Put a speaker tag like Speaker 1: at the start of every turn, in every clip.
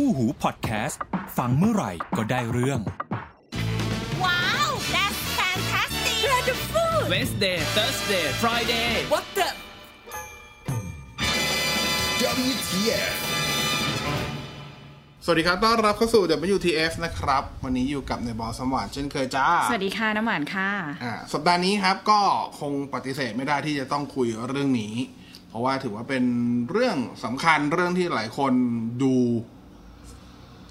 Speaker 1: คู่หูพอดแคสต์ ฟังเมื่อไหร่ก็ได้เรื่อง
Speaker 2: ว้าว that's fantastic wonderful
Speaker 3: Wednesday Thursday Friday
Speaker 2: what the
Speaker 4: WTF สวัสดีครับ ต้อนรับเข้าสู่ WTF นะครับ วันนี้อยู่กับในบอสมหวานเช่นเคยจ้า
Speaker 5: สวัสดีค่ะน้ำหวานค่ะ
Speaker 4: อ่า สัปดาห์นี้ครับก็คงปฏิเสธไม่ได้ที่จะต้องคุยเรื่องนี้ เพราะว่าถือว่าเป็นเรื่องสำคัญเรื่องที่หลายคนดู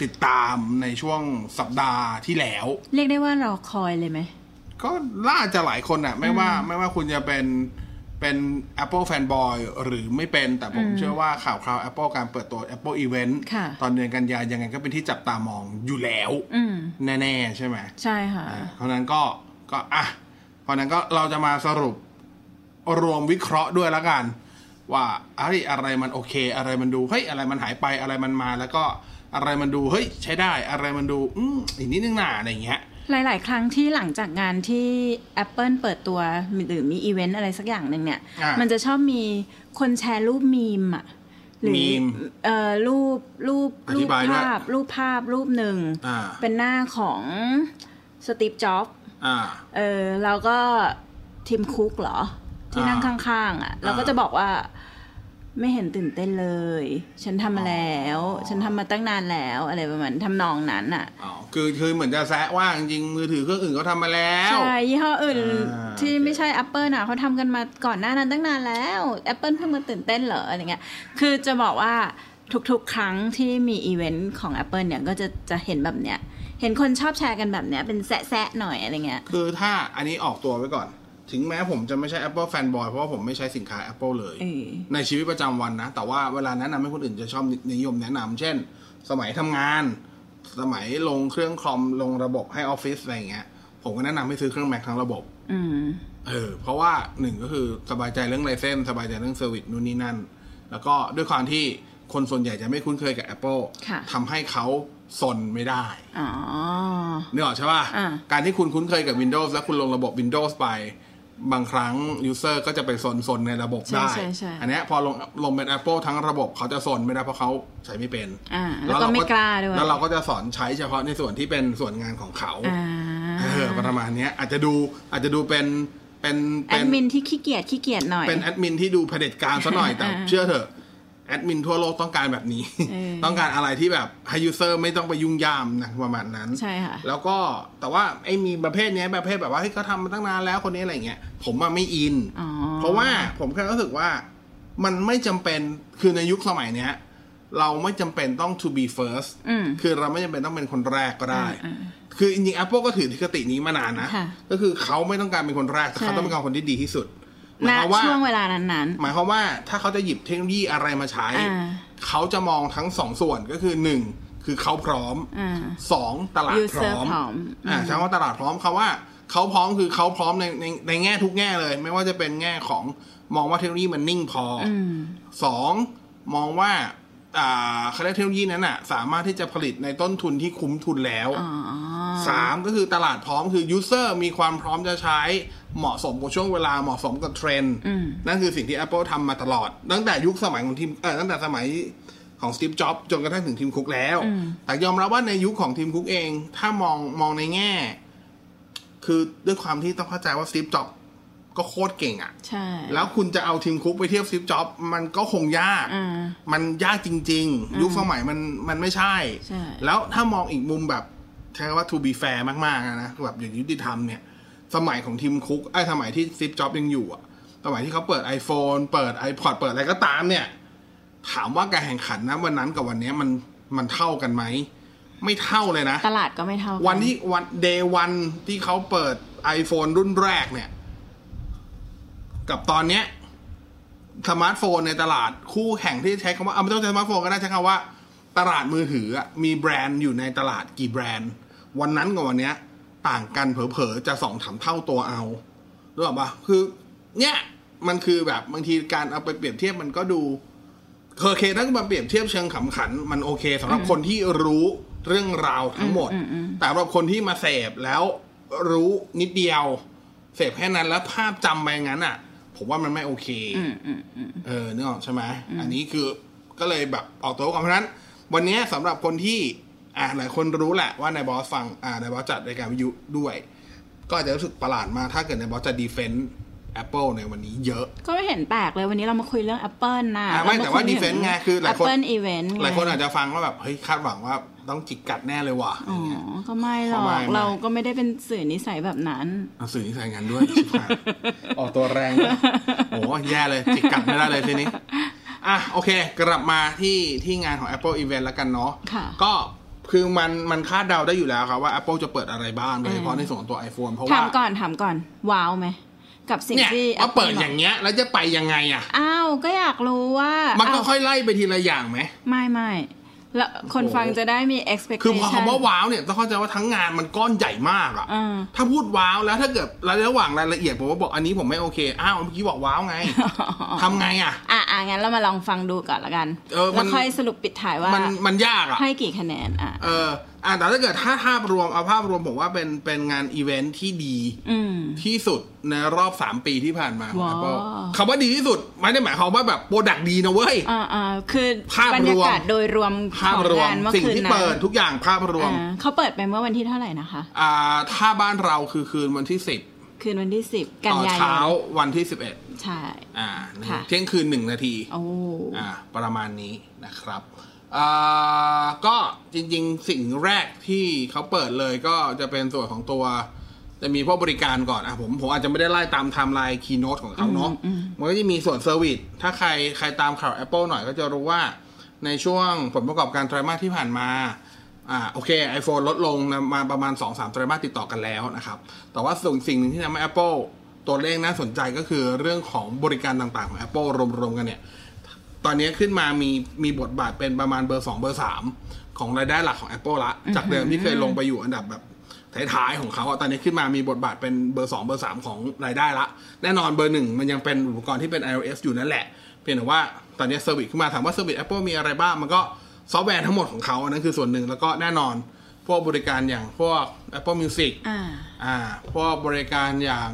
Speaker 4: ติดตามในช่วงสัปดาห์ที่แล้ว
Speaker 5: เรียกได้ว่ารอคอยเลยไหม
Speaker 4: ก็น่าจะหลายคนอะไม่ว่าไม่ว่าคุณจะเป็นเป็น Apple Fanboy หรือไม่เป็นแต่ผมเชื่อว่าข่าวคราว Apple การเปิดตัว Apple Event
Speaker 5: ค่ะ
Speaker 4: ตอนเดือนกันยายังไงก็เป็นที่จับตามองอยู่แล้ว
Speaker 5: อืม
Speaker 4: แน่ ๆ ใช่ไหม
Speaker 5: ใช่ค่ะ
Speaker 4: อ่าเพราะฉะนั้นก็ก็อะเพราะฉะนั้นก็เราจะมาสรุปรวมวิเคราะห์ด้วยแล้วกัน ว่าอะไรอะไรมันโอเค อะไรมันดูเฮ้ยอะไรมันหายไปอะไรมันมาแล้วก็ อะไรมันดูเฮ้ยใช้ได้อะไรมันดูอืมอีกนิดนึงหนาอะไรอย่างเงี้ย
Speaker 5: หลาย ๆ ครั้งที่หลังจากงานที่ Apple เปิดตัวหรือมีอีเวนต์อะไรสักอย่างหนึ่งเนี่ย
Speaker 4: อ่ามั
Speaker 5: มันจะชอบมีคนแชร์รูปมีมอะหรื
Speaker 4: มีม
Speaker 5: เอ่อรูปรูป
Speaker 4: อ
Speaker 5: รู
Speaker 4: ธิ
Speaker 5: ป
Speaker 4: บายด้วย
Speaker 5: ภาพ รูปภาพรูปหนึ่ง
Speaker 4: อ่า
Speaker 5: เป็นหน้าของสตีฟจ็อบ
Speaker 4: อ่า
Speaker 5: เออแล้วก็ทีมคุกเหรอ ที่นั่ง
Speaker 4: อ่า
Speaker 5: ข้าง ๆ อะ เราก็จะบอกว่า ไม่เห็นตื่นเต้นเลย ฉันทำมาแล้ว ฉันทำมาตั้งนานแล้ว อะไรประมาณทำนองนั้นอะ
Speaker 4: อ๋อคือคือเหมือนจะแซะว่าจริงๆมือถือเครื่องอื่นเขาทำมาแล้ว
Speaker 5: ใช่ยี่ห้ออื่น
Speaker 4: อ่า
Speaker 5: ที่ไม่ใช่ Apple น่ะเขาทำกันมาก่อนหน้านั้นตั้งนานแล้ว Apple เพิ่งมาตื่นเต้นเหรออะไรเงี้ยคือจะบอกว่าทุกๆ ครั้งที่มีอีเวนต์ของ Apple เนี่ยก็จะจะเห็นแบบเนี้ยเห็นคนชอบแชร์กันแบบเนี้ยเป็นแซะๆหน่อยอะไรเงี้ย
Speaker 4: คือถ้าอันนี้ออกตัวไว้ก่อน ถึงแม้ผมจะไม่ใช่ Apple Fanboy เพราะว่าผมไม่ใช้สินค้า Apple เลย
Speaker 5: เออ
Speaker 4: ในชีวิตประจำวันนะ แต่ว่าเวลาแนะนำให้คนอื่นจะชอบนิยมแนะนำเช่น สมัยทำงาน สมัยลงเครื่องคอมลงระบบให้ออฟฟิศอะไรอย่างเงี้ย ผมก็แนะนำให้ซื้อเครื่อง Mac ทั้งระบบ
Speaker 5: อืม
Speaker 4: เออ เพราะว่าหนึ่งก็คือสบายใจเรื่อง license สบายใจเรื่อง service นู่นนี่นั่น แล้วก็ด้วยความที่คนส่วนใหญ่จะไม่คุ้นเคยกับ Apple
Speaker 5: ค่ะ
Speaker 4: ทำให้เขาซนไม่ได้
Speaker 5: อ๋อ
Speaker 4: นึกออกใช่ป่ะ
Speaker 5: อ่า
Speaker 4: การที่คุณคุ้นเคยกับ Windows แล้วคุณลงระบบ Windows ไป บางครั้ง User ก็จะไปซนๆในระบบ
Speaker 5: ใช่
Speaker 4: ได้
Speaker 5: ใช่ใช่
Speaker 4: อันเนี้ยพอลงลงเป็น Apple ทั้งระบบเขาจะซนไม่ได้เพราะเขาใช้ไม่เป็น
Speaker 5: อ่าแล้วก็ไม่กล้าด้วย
Speaker 4: แล้วเราก็จะสอนใช้เฉพาะในส่วนที่เป็นส่วนงานของเขา
Speaker 5: อ่า
Speaker 4: เออประมาณเนี้ยอาจจะดูอาจจะดูเป็นเป็น
Speaker 5: แอ
Speaker 4: เป็น
Speaker 5: ดมินที่ขี้เกียจขี้เกียจหน่อย
Speaker 4: เป็นแอดมินที่ดูเผด็จการซะหน่อยแต่
Speaker 5: อ่า
Speaker 4: เชื่อเถอะ แอดมินทั่วโลกต้องการแบบนี้
Speaker 5: เออ
Speaker 4: ต้องการอะไรที่แบบให้ user ไม่ต้องไปยุ่มย่ามนะประมาณนั้น
Speaker 5: ใช่ค่ะ
Speaker 4: แล้วก็แต่ว่าไอ้มีประเภทเนี้ยประเภทแบบว่าเฮ้ยเขาทำมาตั้งนานแล้วคนนี้อะไรเงี้ย ผมอะไม่อิน
Speaker 5: อ๋อ
Speaker 4: เพราะว่าผมแค่รู้สึกว่ามันไม่จำเป็นคือในยุคสมัยเนี้ย เราไม่จำเป็นต้อง to be first
Speaker 5: อืม
Speaker 4: คือเราไม่จำเป็นต้องเป็นคนแรกก็ได้
Speaker 5: อ่า
Speaker 4: คือจริงๆ Apple ก็ถือคตินี้มานานนะ
Speaker 5: ค่ะ
Speaker 4: ก็คือเขาไม่ต้องการเป็นคนแรกแต่
Speaker 5: ใช่
Speaker 4: เขาต้องเป็นคนที่ดีที่สุด ห
Speaker 5: ณ
Speaker 4: มายความว่า
Speaker 5: ช่วงเวลานั้น
Speaker 4: หมายความว่าถ้าเขาจะหยิบเทคโนโลยีอะไรมาใช้
Speaker 5: อ่า
Speaker 4: เขาจะมองทั้งสองส่วนก็คือหนึ่งคือเขาพร้อม
Speaker 5: อ่า
Speaker 4: สองตลาด
Speaker 5: User
Speaker 4: พร้อม
Speaker 5: พร้อม
Speaker 4: อ่า
Speaker 5: อืม
Speaker 4: ใช้คำว่าตลาดพร้อมเขาว่าเขาพร้อมคือเขาพร้อมในในในแง่ทุกแง่เลย ไม่ว่าจะเป็นแง่ของมองว่าเทคโนโลยีมันนิ่งพออ
Speaker 5: อืม
Speaker 4: สองมองว่าอ่า เขาเรียกเทคโนโลยีนั้นอะ สามารถที่จะผลิตในต้นทุนที่คุ้มทุนแล้ว
Speaker 5: อ๋อ
Speaker 4: สามก็คือตลาดพร้อมคือ user มีความพร้อมจะใช้เหมาะสมกับช่วงเวลาเหมาะสมกับเทรนด์
Speaker 5: อืม
Speaker 4: นั่นคือสิ่งที่ Apple ทำมาตลอด ตั้งแต่ยุคสมัยของทีมเออตั้งแต่สมัยของสตีฟจ็อบจนกระทั่งถึงทีมคุกแล้ว แต่ยอมรับว่าในยุคของทีมคุกเอง ถ้ามองมองในแง่ คือด้วยความที่ต้องเข้าใจว่าสตีฟจ็อบ ก็โคตรเก่งอะ่ะ
Speaker 5: ใช่
Speaker 4: แล้วคุณจะเอาทีมคุกไปเทียบสตีฟจ็อบมันก็คงยาก
Speaker 5: อ่า
Speaker 4: มันยากจริง ๆ ยุคสมัยมันมันไม่ใช่
Speaker 5: ใช่
Speaker 4: แล้วถ้ามองอีกมุมแบบใช้คำว่า to be fair มากๆอะนะแบบอย่างยุติธรรมเนี่ย สมัยของทีมคุกไอ้สมัยที่ซิปจ็อบยังอยู่อะสมัยที่เขาเปิด iPhone เปิด iPod เปิดอะไรก็ตามเนี่ย ถามว่าการแข่งขันนะวันนั้นกับวันเนี้ยมันมันเท่ากันไหมไม่เท่าเลยนะ
Speaker 5: ตลาดก็ไม่เท่ากั
Speaker 4: วันที่วันเดย์วันที่เขาเปิด iPhone รุ่นแรกเนี่ย กับตอนเนี้ยสมาร์ทโฟนในตลาดคู่แข่งที่ใช้คำว่าเอาไม่ต้องใช้สมาร์ทโฟนก็ได้ใช้คำว่าตลาดมือถืออะมีแบรนด์อยู่ในตลาดกี่แบรนด์ วันนั้นกับวันเนี้ย ต่างกันเผลอๆจะสองสามเท่าตัวเอารู้ป่ะคือ เนี่ย มันคือแบบบางทีการเอาไปเปรียบเทียบมันก็ดูโอเคถ้ามาเปรียบเทียบเชิงขำขัน มันโอเคสำหรับคนที่รู้เรื่องราวทั้งหมด แต่สำหรับคนที่มาเสพแล้วรู้นิดเดียว เสพแค่นั้นแล้วภาพจำไปงั้นอะ ผมว่ามันไม่โอเค
Speaker 5: อืมอืมอืม
Speaker 4: เออนึกออกใช่ไหมอันนี้คือก็เลยแบบออกตัวก่อนเพราะฉะนั้น วันนี้สำหรับคนที่ อ่าหลายคนรู้แหละว่านายบอสฟังอ่านายบอสจัดรายการวิทยุด้วย ก็อาจจะรู้สึกประหลาดมากถ้าเกิดนายบอสจะดีเฟนต์ Apple ในวันนี้เยอะ
Speaker 5: ก็ไม่เห็นแปลกเลยวันนี้เรามาคุยเรื่อง Apple นะ
Speaker 4: อะไม่
Speaker 5: เร
Speaker 4: แต่ว่า
Speaker 5: คุย
Speaker 4: defense ไงคือหลายคน
Speaker 5: Apple Event ไง
Speaker 4: หลายคนอาจจะฟังว่าแบบเฮ้ยคาดหวังว่าต้องจิกกัดแน่เลยว่ะ
Speaker 5: อ๋อก็ไม่หรอ
Speaker 4: ไม่
Speaker 5: ก
Speaker 4: ไม่
Speaker 5: เราก็ไม่ได้เป็นสื่อนิสัยแบบนั้น
Speaker 4: เอาสื่อนิสัยงานด้วยชิบหายออกตัวแรงด้วยโอ้แย่เลยจิกกัดไม่ได้เลยทีนี้อะโอเค กลับมาที่ที่งานของ Apple Event แล้วกันเนาะ
Speaker 5: ค่ะ
Speaker 4: ก็คือมันมันคาดเดาได้อยู่แล้วครับว่า Apple จะเปิดอะไรบ้างโดยเฉพาะในส่วนของตัว iPhone เพราะ
Speaker 5: ถา
Speaker 4: ว่า
Speaker 5: มก่อนถามก่อน ว้าวไหม กับสิ่ง
Speaker 4: เนี่ย
Speaker 5: ที่
Speaker 4: ว่าเปิด
Speaker 5: Apple
Speaker 4: อย่างเงี้ย แล้วจะไปยังไงอะ
Speaker 5: อ้าวก็อยากรู้ว่า
Speaker 4: มันก็
Speaker 5: อ้าว
Speaker 4: ค่อยไล่ไปทีละอย่างไหม
Speaker 5: ไม่ไม่แล้วคน
Speaker 4: โอ้โห
Speaker 5: ฟังจะได้มี
Speaker 4: คือ
Speaker 5: expectation
Speaker 4: พอคำว่าว้าวเนี่ยต้องเข้าใจว่าทั้งงานมันก้อนใหญ่มากอะ
Speaker 5: อ่า
Speaker 4: ถ้าพูดว้าวแล้วถ้าเกิดระหว่างรายละเอียดผมว่าบอกอันนี้ผมไม่โอเค อ้าวเมื่อกี้บอกว้าวไงทำไงอะ
Speaker 5: อะอะงั้นเรามาลองฟังดูก่อนละกัน
Speaker 4: เออมัน
Speaker 5: แล้วค่อยสรุปปิดท้ายว่า
Speaker 4: มันมันยากอะ
Speaker 5: ให้กี่คะแนนอะ
Speaker 4: เออ อ่าแต่ถ้าเกิดถ้าภาพรวมเอาภาพรวมผมว่าเป็นเป็นงานอีเวนท์ที่ดี
Speaker 5: อืม
Speaker 4: ที่สุดในรอบ3ปีที่ผ่านมาของ
Speaker 5: ว้าว
Speaker 4: Apple คำว่าดีที่สุดไม่ได้หมายความว่าแบบโปรดักดีนะเว้ย
Speaker 5: อ่าอ่าคือ
Speaker 4: ภาพ
Speaker 5: บรร
Speaker 4: ร
Speaker 5: ยาว
Speaker 4: ม
Speaker 5: กาศโดยรวม
Speaker 4: ภาพ
Speaker 5: ของ
Speaker 4: รวม
Speaker 5: งานเมื่อ
Speaker 4: สิ่ง
Speaker 5: คืน
Speaker 4: ที่
Speaker 5: นั้น
Speaker 4: เปิดทุกอย่างภาพรวม
Speaker 5: อ่าเขาเปิดไปเมื่อวันที่เท่าไหร่นะคะ
Speaker 4: อ่าถ้าบ้านเราคือคืนวันที่10
Speaker 5: คืนวันที่สิบกัน
Speaker 4: ต่อยา
Speaker 5: ยน
Speaker 4: เช้าวันที่11
Speaker 5: ใช่
Speaker 4: อ่า
Speaker 5: ค่ะ
Speaker 4: เที่ยงคืนหนึ่งนาที
Speaker 5: โอ้
Speaker 4: อ่าประมาณนี้นะครับอ่า ก็จริงๆ สิ่งแรกที่เขาเปิดเลยก็จะเป็นส่วนของตัว จะมีพวกบริการก่อนอะผมผมอาจจะไม่ได้ไล่ตาม timeline keynote ของเขาเนาะมันก็จะมีส่วน service ถ้าใครใครตามข่าว Apple หน่อยก็จะรู้ว่าในช่วงผลประกอบการไตรมาสที่ผ่านมาอ่าโอเค iPhone ลดลงนะมาประมาณ 2-3ไตรมาสติดต่อกันแล้วนะครับ แต่ว่าสิ่งสิ่งหนึ่งที่ทำให้ Apple ตัวเลขน่าสนใจก็คือเรื่องของบริการต่างๆของ Apple รวมๆกันเนี่ย ตอนนี้ขึ้นมามีมีบทบาทเป็นประมาณเบอร์2เบอร์3ของรายได้หลักของ Apple ละ จากเดิมที่เคยลงไปอยู่อันดับแบบท้ายๆของเขาอะตอนนี้ขึ้นมามีบทบาทเป็นเบอร์2เบอร์3ของรายได้ละ แน่นอนเบอร์หนึ่งมันยังเป็นอุปกรณ์ที่เป็น iOS อยู่นั่นแหละ เพียงแต่ว่าตอนนี้ service ขึ้นมาถามว่า service Apple มีอะไรบ้าง มันก็ซอฟต์แวร์ทั้งหมดของเขาอันนั้นคือส่วนหนึ่งแล้วก็แน่นอนพวกบริการอย่างพวก Apple Music
Speaker 5: อ่า
Speaker 4: อ่าพวกบริการอย่าง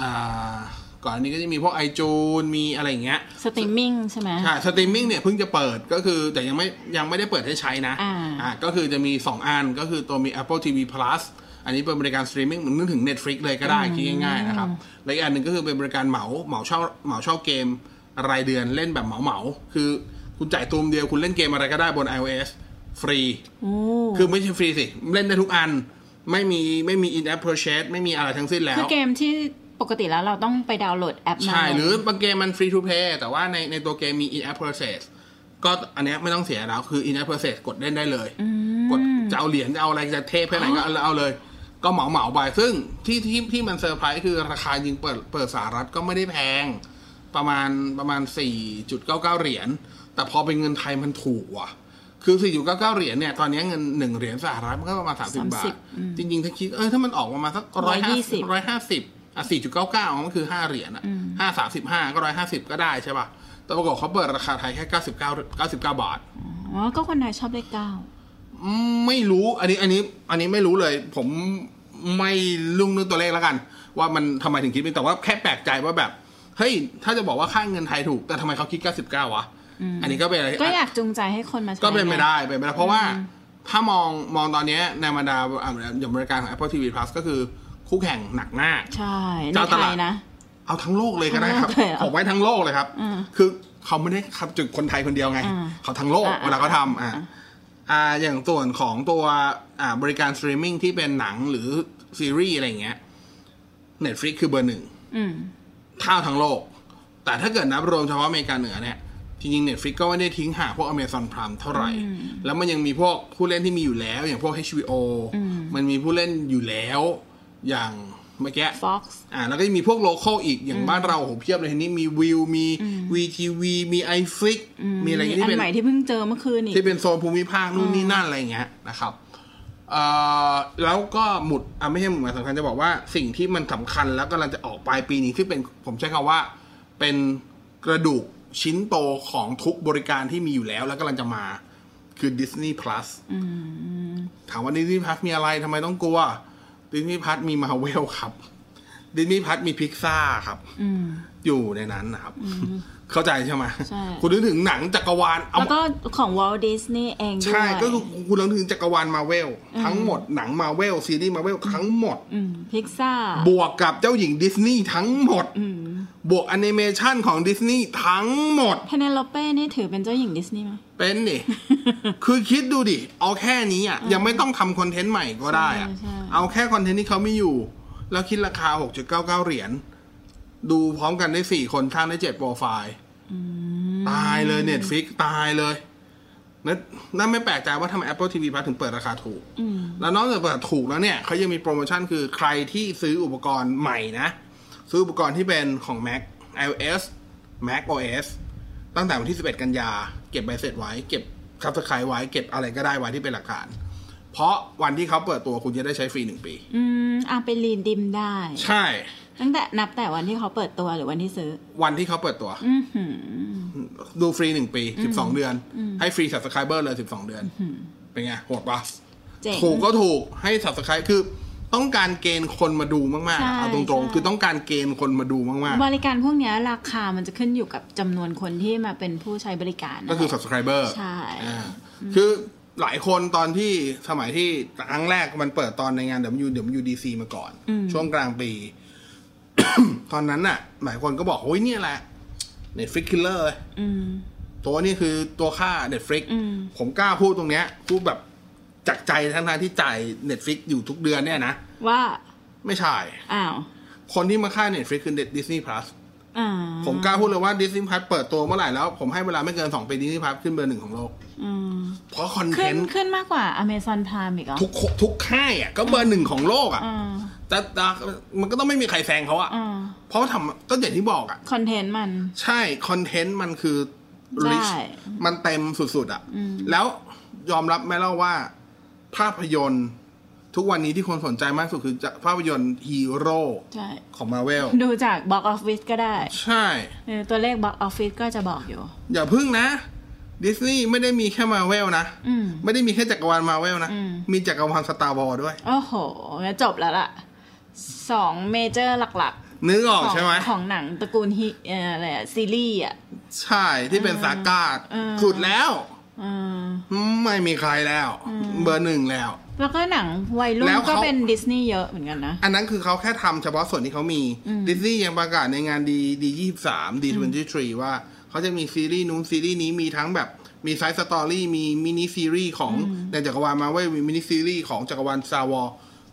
Speaker 4: อ่า ก่อนอันนี้ก็จะมีพวก iTunes มีอะไรอย่างเงี้ย
Speaker 5: สตรีมมิ่งใช่ไหม
Speaker 4: ใช่สตรีมมิ่งเนี่ยเพิ่งจะเปิดก็คือแต่ยังไม่ยังไม่ได้เปิดให้ใช้นะ
Speaker 5: อ่า
Speaker 4: ก็คือจะมี 2 อันก็คือตัวมี Apple TV Plus อันนี้เป็นบริการสตรีมมิ่งเหมือนนึกถึง Netflix เลยก็ได้คิดง่ายๆนะครับและอีกอันหนึ่งก็คือเป็นบริการเหมาเหมาเช่าเหมาเช่าเกมรายเดือนเล่นแบบเหมาเหมาๆคือคุณจ่ายตูมเดียวคุณเล่นเกมอะไรก็ได้บน iOS ฟรี
Speaker 5: โอ้
Speaker 4: คือไม่ใช่ฟรีสิ เล่นได้ทุกอัน ไม่มีไม่มี in app purchase ไม่มีอะไรทั้งสิ้นแล้ว
Speaker 5: คือเกมที่ ปกติแล้วเราต้องไปดาวน์โหลดแอปมา
Speaker 4: ใช่ หรือบางเกมมัน free to play แต่ว่าในในตัวเกมมี in app purchase ก็อันเนี้ยไม่ต้องเสียแล้วคือ in app purchase กดเล่นได้เลย กดจะเอาเหรียญจะเอาอะไรจะเทพแค่ไหนก็เอาเอาเลย ก็เหมาเหมาไป ซึ่งที่ที่ที่มันเซอร์ไพรส์คือราคายิงเปิดเปิดสหรัฐก็ไม่ได้แพง ประมาณประมาณ 4.99 เหรียญ แต่พอเป็นเงินไทยมันถูกว่ะคือ4.99เหรียญเนี่ย ตอนนี้เงินหนึ่งเหรียญสหรัฐมันก็ประมาณ30บาท จริง ๆ ถ้าคิด เออถ้ามันออกประมาณสักร้อยห้าสิบร้อยห้าสิบ อะ4.99มันคือ5เหรียญอะห้าสามสิบห้าก็ร้อยห้าสิบก็ได้ใช่ป่ะ แต่ปรากฏเขาเปิดราคาไทยแค่99 99บาท
Speaker 5: อ๋อ ก็คนไทยชอบเลขเก้า
Speaker 4: อืมไม่รู้ อันนี้ อันนี้ อันนี้ไม่รู้เลย ผมไม่ลุ่งเรื่องตัวเลขแล้วกัน ว่ามันทำไมถึงคิดเป็นแต่ว่าแค่แปลกใจว่าแบบ เฮ้ย ถ้าจะบอกว่าค่าเงินไทยถูก แต่ทำไมเขาคิด99วะ อันนี้ก็เป็นอะไร
Speaker 5: ก็อยากจูงใจให้คนมาใช้
Speaker 4: ก็เป็นไปได้เป็นไปได้เพราะว่าถ้ามองมองตอนเนี้ยในบรรดาอ่าอย่างบริการของ Apple TV Plus ก็คือ คู่แข่งหนักมาก
Speaker 5: ใช่ใน
Speaker 4: เจ้าต
Speaker 5: ไท
Speaker 4: ลาด
Speaker 5: ยนะ
Speaker 4: เอาทั้งโลกเลยก็ได้ครับ
Speaker 5: ทั้งโลกเลยเหรอ
Speaker 4: ผมให้ทั้งโลกเลยครับ
Speaker 5: อืม
Speaker 4: คือเขาไม่ได้ขับจุดคนไทยคนเดียวไง
Speaker 5: อ่า
Speaker 4: เขาทั้งโลก
Speaker 5: อ่า
Speaker 4: เวลาเขาทำอ่าอ่าอย่างส่วนของตัวอ่าบริการสตรีมมิ่งที่เป็นหนังหรือซีรีส์อะไรอย่างเงี้ย Netflix คือเบอร์หนึ่ง
Speaker 5: อืม
Speaker 4: เท่าทั้งโลก แต่ถ้าเกิดนับรวมเฉพาะอเมริกาเหนือเนี่ยจริงๆ Netflix ก็ไม่ได้ทิ้งห่างพวก Amazon Prime เท่าไหร่ แล้วมันยังมีพวกผู้เล่นที่มีอยู่แล้ว อย่างพวก HBO มันมีผู้เล่นอยู่แล้ว อย่างเมื่อกี้
Speaker 5: Fox
Speaker 4: อ่าแล้วก็จะมีพวกโลเคอลอีกอย่างบ้านเราโหเพียบเลยทีนี้มีวิวมี VTV มี iFlix มีอะไรอย่าง
Speaker 5: อั
Speaker 4: เงี้ยที่เป็น
Speaker 5: นใหม่ที่เพิ่งเจอเมื่อคืนอีก
Speaker 4: ที่เป็นโซนภูมิภาคนู่นนี่นั่นอะไรอย่างเงี้ยนะครับเอ่อแล้วก็หมุดอะไม่ใช่หมุดหมายสำคัญจะบอกว่าสิ่งที่มันสำคัญแล้วกำลังจะออกปลายปีนี้ที่เป็นผมใช้คำว่า เป็นกระดูกชิ้นโตของทุกบริการที่มีอยู่แล้ว แล้วกำลังจะมาคือ Disney Plus ถามว่า Disney Plus มีอะไรทำไมต้องกลัว Disney Plus มีมาเวลครับ Disney Plus มีพิกซ่าครับอยู่ในนั้นนะครับ เข้าใจใช่ไหม
Speaker 5: ใช่
Speaker 4: คุณนึกถึงหนังจักรวาลเอา
Speaker 5: แล้วก็ของ Walt Disney เองด้วย
Speaker 4: ใช่ ก็คือคุณนึกถึงจักรวาลมาเวล ทั้งหมดหนังมาเวลซีรีส์มาเวลทั้งหมด
Speaker 5: อืมพิกซ่า
Speaker 4: บบวกกับเจ้าหญิงดิสนีย์ทั้งหมด
Speaker 5: อืม
Speaker 4: บวกแอนิเมชันของดิสนีย์ทั้งหมด
Speaker 5: เพเนโลเป้นี่ถือเป็นเจ้าหญิงดิสนีย์ไหม
Speaker 4: เป็นดิ คือคิดดูดิ เอาแค่นี้อะ ยังไม่ต้องทำคอนเทนต์ใหม่ก็ได้อะ
Speaker 5: ใช่ใช่
Speaker 4: เอาแค่คอนเทนต์ที่เขามีอยู่ แล้วคิดราคา 6.99 เหรียญ ดูพร้อมกันได้ 4 คนสร้างได้ 7 โปรไฟล์ตายเลย Netflix ตายเลยนั่นนั่นไม่แปลกใจว่าทำไม Apple TV Plus ถึงเปิดราคาถูก
Speaker 5: อืม
Speaker 4: แล้วนอกจากเปิดถูกแล้วเนี่ยเขายังมีโปรโมชั่นคือใครที่ซื้ออุปกรณ์ใหม่นะ ซื้ออุปกรณ์ที่เป็นของ Mac iOS Mac OS ตั้งแต่วันที่ 11 กันยา เก็บใบเสร็จไว้ เก็บ subscribe ไว้ เก็บอะไรก็ได้ไว้ที่เป็นหลักฐาน เพราะวันที่เขาเปิดตัวคุณจะได้ใช้ฟรีหนึ่งปี
Speaker 5: อืมอะไป redeem ได้
Speaker 4: ใช่
Speaker 5: ตั้งแต่นับแต่วันที่เขาเปิดตัวหรือวันที่ซื้อ
Speaker 4: วันที่เขาเปิดตัว
Speaker 5: อือหือ
Speaker 4: ดูฟรีหนึ่งปี12เดือน ให้ฟรี subscriber เลย12เดือน เป็นไงโหดปะ
Speaker 5: เจ๋ง
Speaker 4: ถูกก็ถูกให้ subscribe คือ ต้องการเกณฑ์คนมาดูมาก
Speaker 5: ใช่
Speaker 4: ๆเอาตรง
Speaker 5: ใช่
Speaker 4: ๆคือต้องการเกณฑ์คนมาดูมาก
Speaker 5: บริการพวกเนี้ยราคามันจะขึ้นอยู่กับจำนวนคนที่มาเป็นผู้ใช้บริการ
Speaker 4: ๆก็คือ subscriber
Speaker 5: ใช่
Speaker 4: อ่าคือหลายคนตอนที่สมัยที่ครั้งแรกมันเปิดตอนในงาน WWDC มาก่อน ช่วงกลางปี ตอนนั้นน่ะ หลายคนก็บอกโอ้ยเนี่ยแหละ Netflix killer เลย
Speaker 5: อืม
Speaker 4: ตัวนี้คือตัวค่า Netflix
Speaker 5: อืม
Speaker 4: ผมกล้าพูดตรงเนี้ยพูดแบบ จากใจทั้งๆที่จ่าย Netflix อยู่ทุกเดือนเนี่ยนะ
Speaker 5: ว่า
Speaker 4: ไม่ใช่
Speaker 5: อ้าว
Speaker 4: คนที่มาค่า Netflix คือ Disney Plus
Speaker 5: อ่า
Speaker 4: ผมกล้าพูดเลยว่า Disney Plus เปิดตัวเมื่อไหร่แล้ว ผมให้เวลาไม่เกิน2ปี Disney Plus ขึ้นเบอร์หนึ่งของโลก
Speaker 5: อืม
Speaker 4: เพราะคอนเท
Speaker 5: ขึ้น
Speaker 4: นต์
Speaker 5: ขึขึ้นมากกว่า Amazon Prime อีกเหรอ
Speaker 4: ทุกทุกค่ายอะก็เบอร์หนึ่งของโลกอะ
Speaker 5: อ่า
Speaker 4: แต่แต่มันก็ต้องไม่มีใครแซงเขาอะ
Speaker 5: อ่า
Speaker 4: เพราะว่าทำก็อย่างที่บอกอะ
Speaker 5: คอนเทนต์มัน
Speaker 4: ใช่คอนเทนต์มันคือ
Speaker 5: ได้
Speaker 4: rich มันเต็มสุดๆอะ
Speaker 5: อืม
Speaker 4: แล้วยอมรับไหมเล่าว่า ภาพยนตร์ทุกวันนี้ที่คนสนใจมากสุดคือจะภาพยนตร์ฮีโร่
Speaker 5: ใช่
Speaker 4: ของมาเวล
Speaker 5: ดดูจาก Box Office ก็ได้
Speaker 4: ใช่
Speaker 5: เออตัวเลข Box Office ก็จะบอกอยู่
Speaker 4: อย่าพึ่งนะ ดิสนีย์ไม่ได้มีแค่มาเวลนะ
Speaker 5: อืม
Speaker 4: ไม่ได้มีแค่จักรวาลมาเวลนะ
Speaker 5: อืม
Speaker 4: มีจักรวาล Star Wars ด้วย
Speaker 5: โอ้โหงั้นจบแล้วล่ะสอง major หลัก
Speaker 4: นึกออก
Speaker 5: ๆของ
Speaker 4: ใช่ไหม
Speaker 5: ของหนังตระกูลฮิเอ่ออะไรอะซีรีส์อะ
Speaker 4: ใช่ที่เป็น saga
Speaker 5: เออ
Speaker 4: สุดแล้ว
Speaker 5: อืม
Speaker 4: ไม่มีใครแล้ว เบอร์หนึ่งแล้ว
Speaker 5: แล้วก็หนังวัยรุ่น
Speaker 4: แล้วเขา
Speaker 5: ก็เป็นดิสนีย์เยอะเหมือนกันนะ
Speaker 4: อันนั้นคือเขาแค่ทำเฉพาะส่วนที่เขามี ดิสนีย์ยังประกาศในงาน D D ยี่สาม D twenty-three ว่าเขาจะมีซีรีส์นู้นซีรีส์นี้มีทั้งแบบมี side story มีมินิซีรีส์ของในจักรวาลมาเว้ยมีมินิซีรีส์ของจักรวาลซาวอ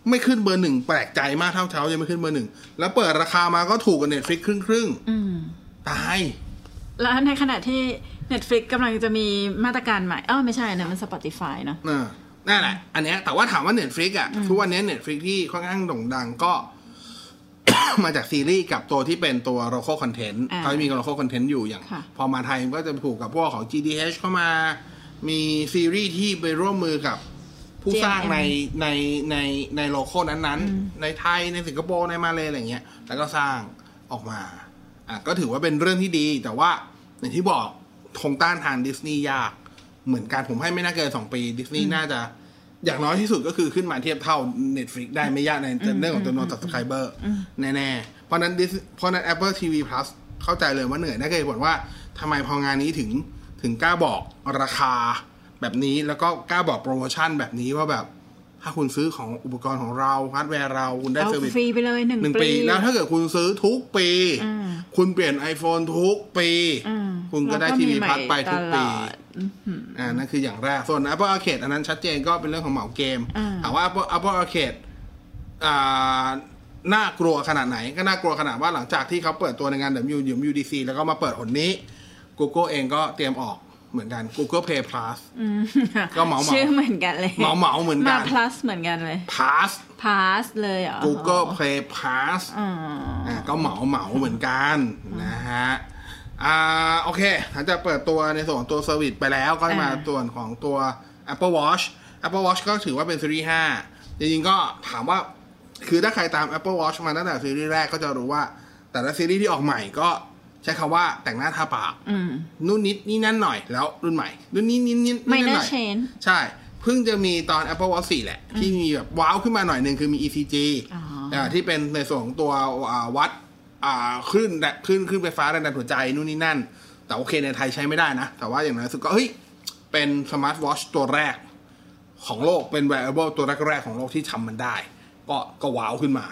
Speaker 4: ไม่ขึ้นเบอร์หนึ่งแปลกใจมากเท่าเช้ายังไม่ขึ้นเบอร์หนึ่งแล้วเปิดราคามาก็ถูกกว่า Netflix ครึ่งครึ่งๆ
Speaker 5: อืม
Speaker 4: ตาย
Speaker 5: แล้วในขณะที่ Netflix กำลังจะมีมาตรการใหม่เอ้าไม่ใช่นะมัน Spotify เนอะ
Speaker 4: เออนั่นแหละ อันเนี้ยแต่ว่าถามว่า Netflix อะทุกวันนี้ Netflix ที่ค่อนข้างโด่งดังก็ มาจากซีรีส์กับตัวที่เป็นตัว local content
Speaker 5: อ่า
Speaker 4: เขาจะมี local content อยู่อย่าง
Speaker 5: ค่ะ
Speaker 4: พอมาไทยมันก็จะผูกกับพวกของ GDH เข้ามา มีซีรีส์ที่ไปร่วมมือกับผู้สร้างในในในในโลโก้นั้นๆ ในไทยในสิงคโปร์ในมาเลอะไรเงี้ย แล้วก็สร้างออกมา อะก็ถือว่าเป็นเรื่องที่ดี แต่ว่าอย่างที่บอก คงต้านทานดิสนีย์ยากเหมือนกันผมให้ไม่น่าเกินสองปีดิสนีย์น่าจะ อย่างน้อยที่สุดก็คือขึ้นมาเทียบเท่า Netflix ได้ไม่ยากในเรื่องของจำนวน subscriber แน่ๆ เพราะนั้น Dis- เพราะนั้น Apple TV Plus เข้าใจเลยว่าเหนื่อยน่าเกิดผลว่าทำไมพองานนี้ถึงถึงกล้าบอกราคาแบบนี้แล้วก็กล้าบอกโปรโมชั่นแบบนี้ว่าแบบ ถ้าคุณซื้อของอุปกรณ์ของเราฮาร์ดแวร์เราคุณได้
Speaker 5: เอา
Speaker 4: service
Speaker 5: ฟรีไปเลยหนึ่ง
Speaker 4: หนึ่ง
Speaker 5: ปี
Speaker 4: ปี แล้วถ้าเกิดคุณซื้อทุกปี
Speaker 5: อืม
Speaker 4: คุณเปลี่ยน iPhone ทุกปี
Speaker 5: อืม
Speaker 4: คุณก็ได้
Speaker 5: แล้ว
Speaker 4: ทีวี
Speaker 5: ใหม่
Speaker 4: พัดไปทุกปี
Speaker 5: ตลอดอื้อหือ
Speaker 4: อ่านั่นคืออย่างแรก ส่วน Apple Arcade อันนั้นชัดเจนก็เป็นเรื่องของเหมาเกม
Speaker 5: อ่า
Speaker 4: ถามว่า Apple Apple Arcade อ่าน่ากลัวขนาดไหนก็น่ากลัวขนาดว่าหลังจากที่เขาเปิดตัวในงาน WWDC แล้วก็มาเปิดหนนี้ Google เองก็เตรียมออก เหมือนกัน Google Play Plus
Speaker 5: อืม
Speaker 4: ก็เหมาๆ
Speaker 5: ชื่อเหมือนกันเลย
Speaker 4: เหมาเหมาๆเหมือนกั
Speaker 5: มาน plus เหมือนกันเลย
Speaker 4: Pass
Speaker 5: pass เลยเหรอ
Speaker 4: Google Play Pass
Speaker 5: อ๋อ
Speaker 4: อ่าก็เหมาเหมาเหมือนกันนะฮะอ่าโอเคหลังจากเปิดตัวในส่วนของตัวเซอร์วิสไปแล้วก็มา
Speaker 5: อ่า
Speaker 4: ส่วนของตัว Apple Watch Apple Watch ก็ถือว่าเป็นซีรีส์5จริงๆก็ถามว่าคือถ้าใครตาม Apple Watch มาตั้งแต่ซีรีส์แรกก็จะรู้ว่า แต่ละซีรีส์ที่ออกใหม่ก็ ใช้คำว่าแต่งหน้าทาปาก
Speaker 5: อืม
Speaker 4: นู่นนิดนี่นั่นหน่อยแล้วรุ่นใหม่ รุ่นนี้นิดนิดนี่นั่นห
Speaker 5: minor
Speaker 4: น่อย
Speaker 5: change
Speaker 4: ใช่ เพิ่งจะมีตอน Apple Watch 4 แหละ ที่มีแบบว้าวขึ้นมาหน่อยหนึ่งคือมี ECG
Speaker 5: อ๋ออ่า
Speaker 4: ที่เป็นในส่วนของตัวอ่าวัดอ่าคลื่นแรงคลื่นคลื่นไฟฟ้าแรงดันหัวใจนู่นนี่นั่น แต่โอเคในไทยใช้ไม่ได้นะ แต่ว่าอย่างน้อยสุดก็เฮ้ย เป็นสมาร์ทวอชตัวแรกของโลกเป็น wearable ตัวแรกๆของโลกที่ทำมันได้ ก็ก็ว้าวขึ้นมา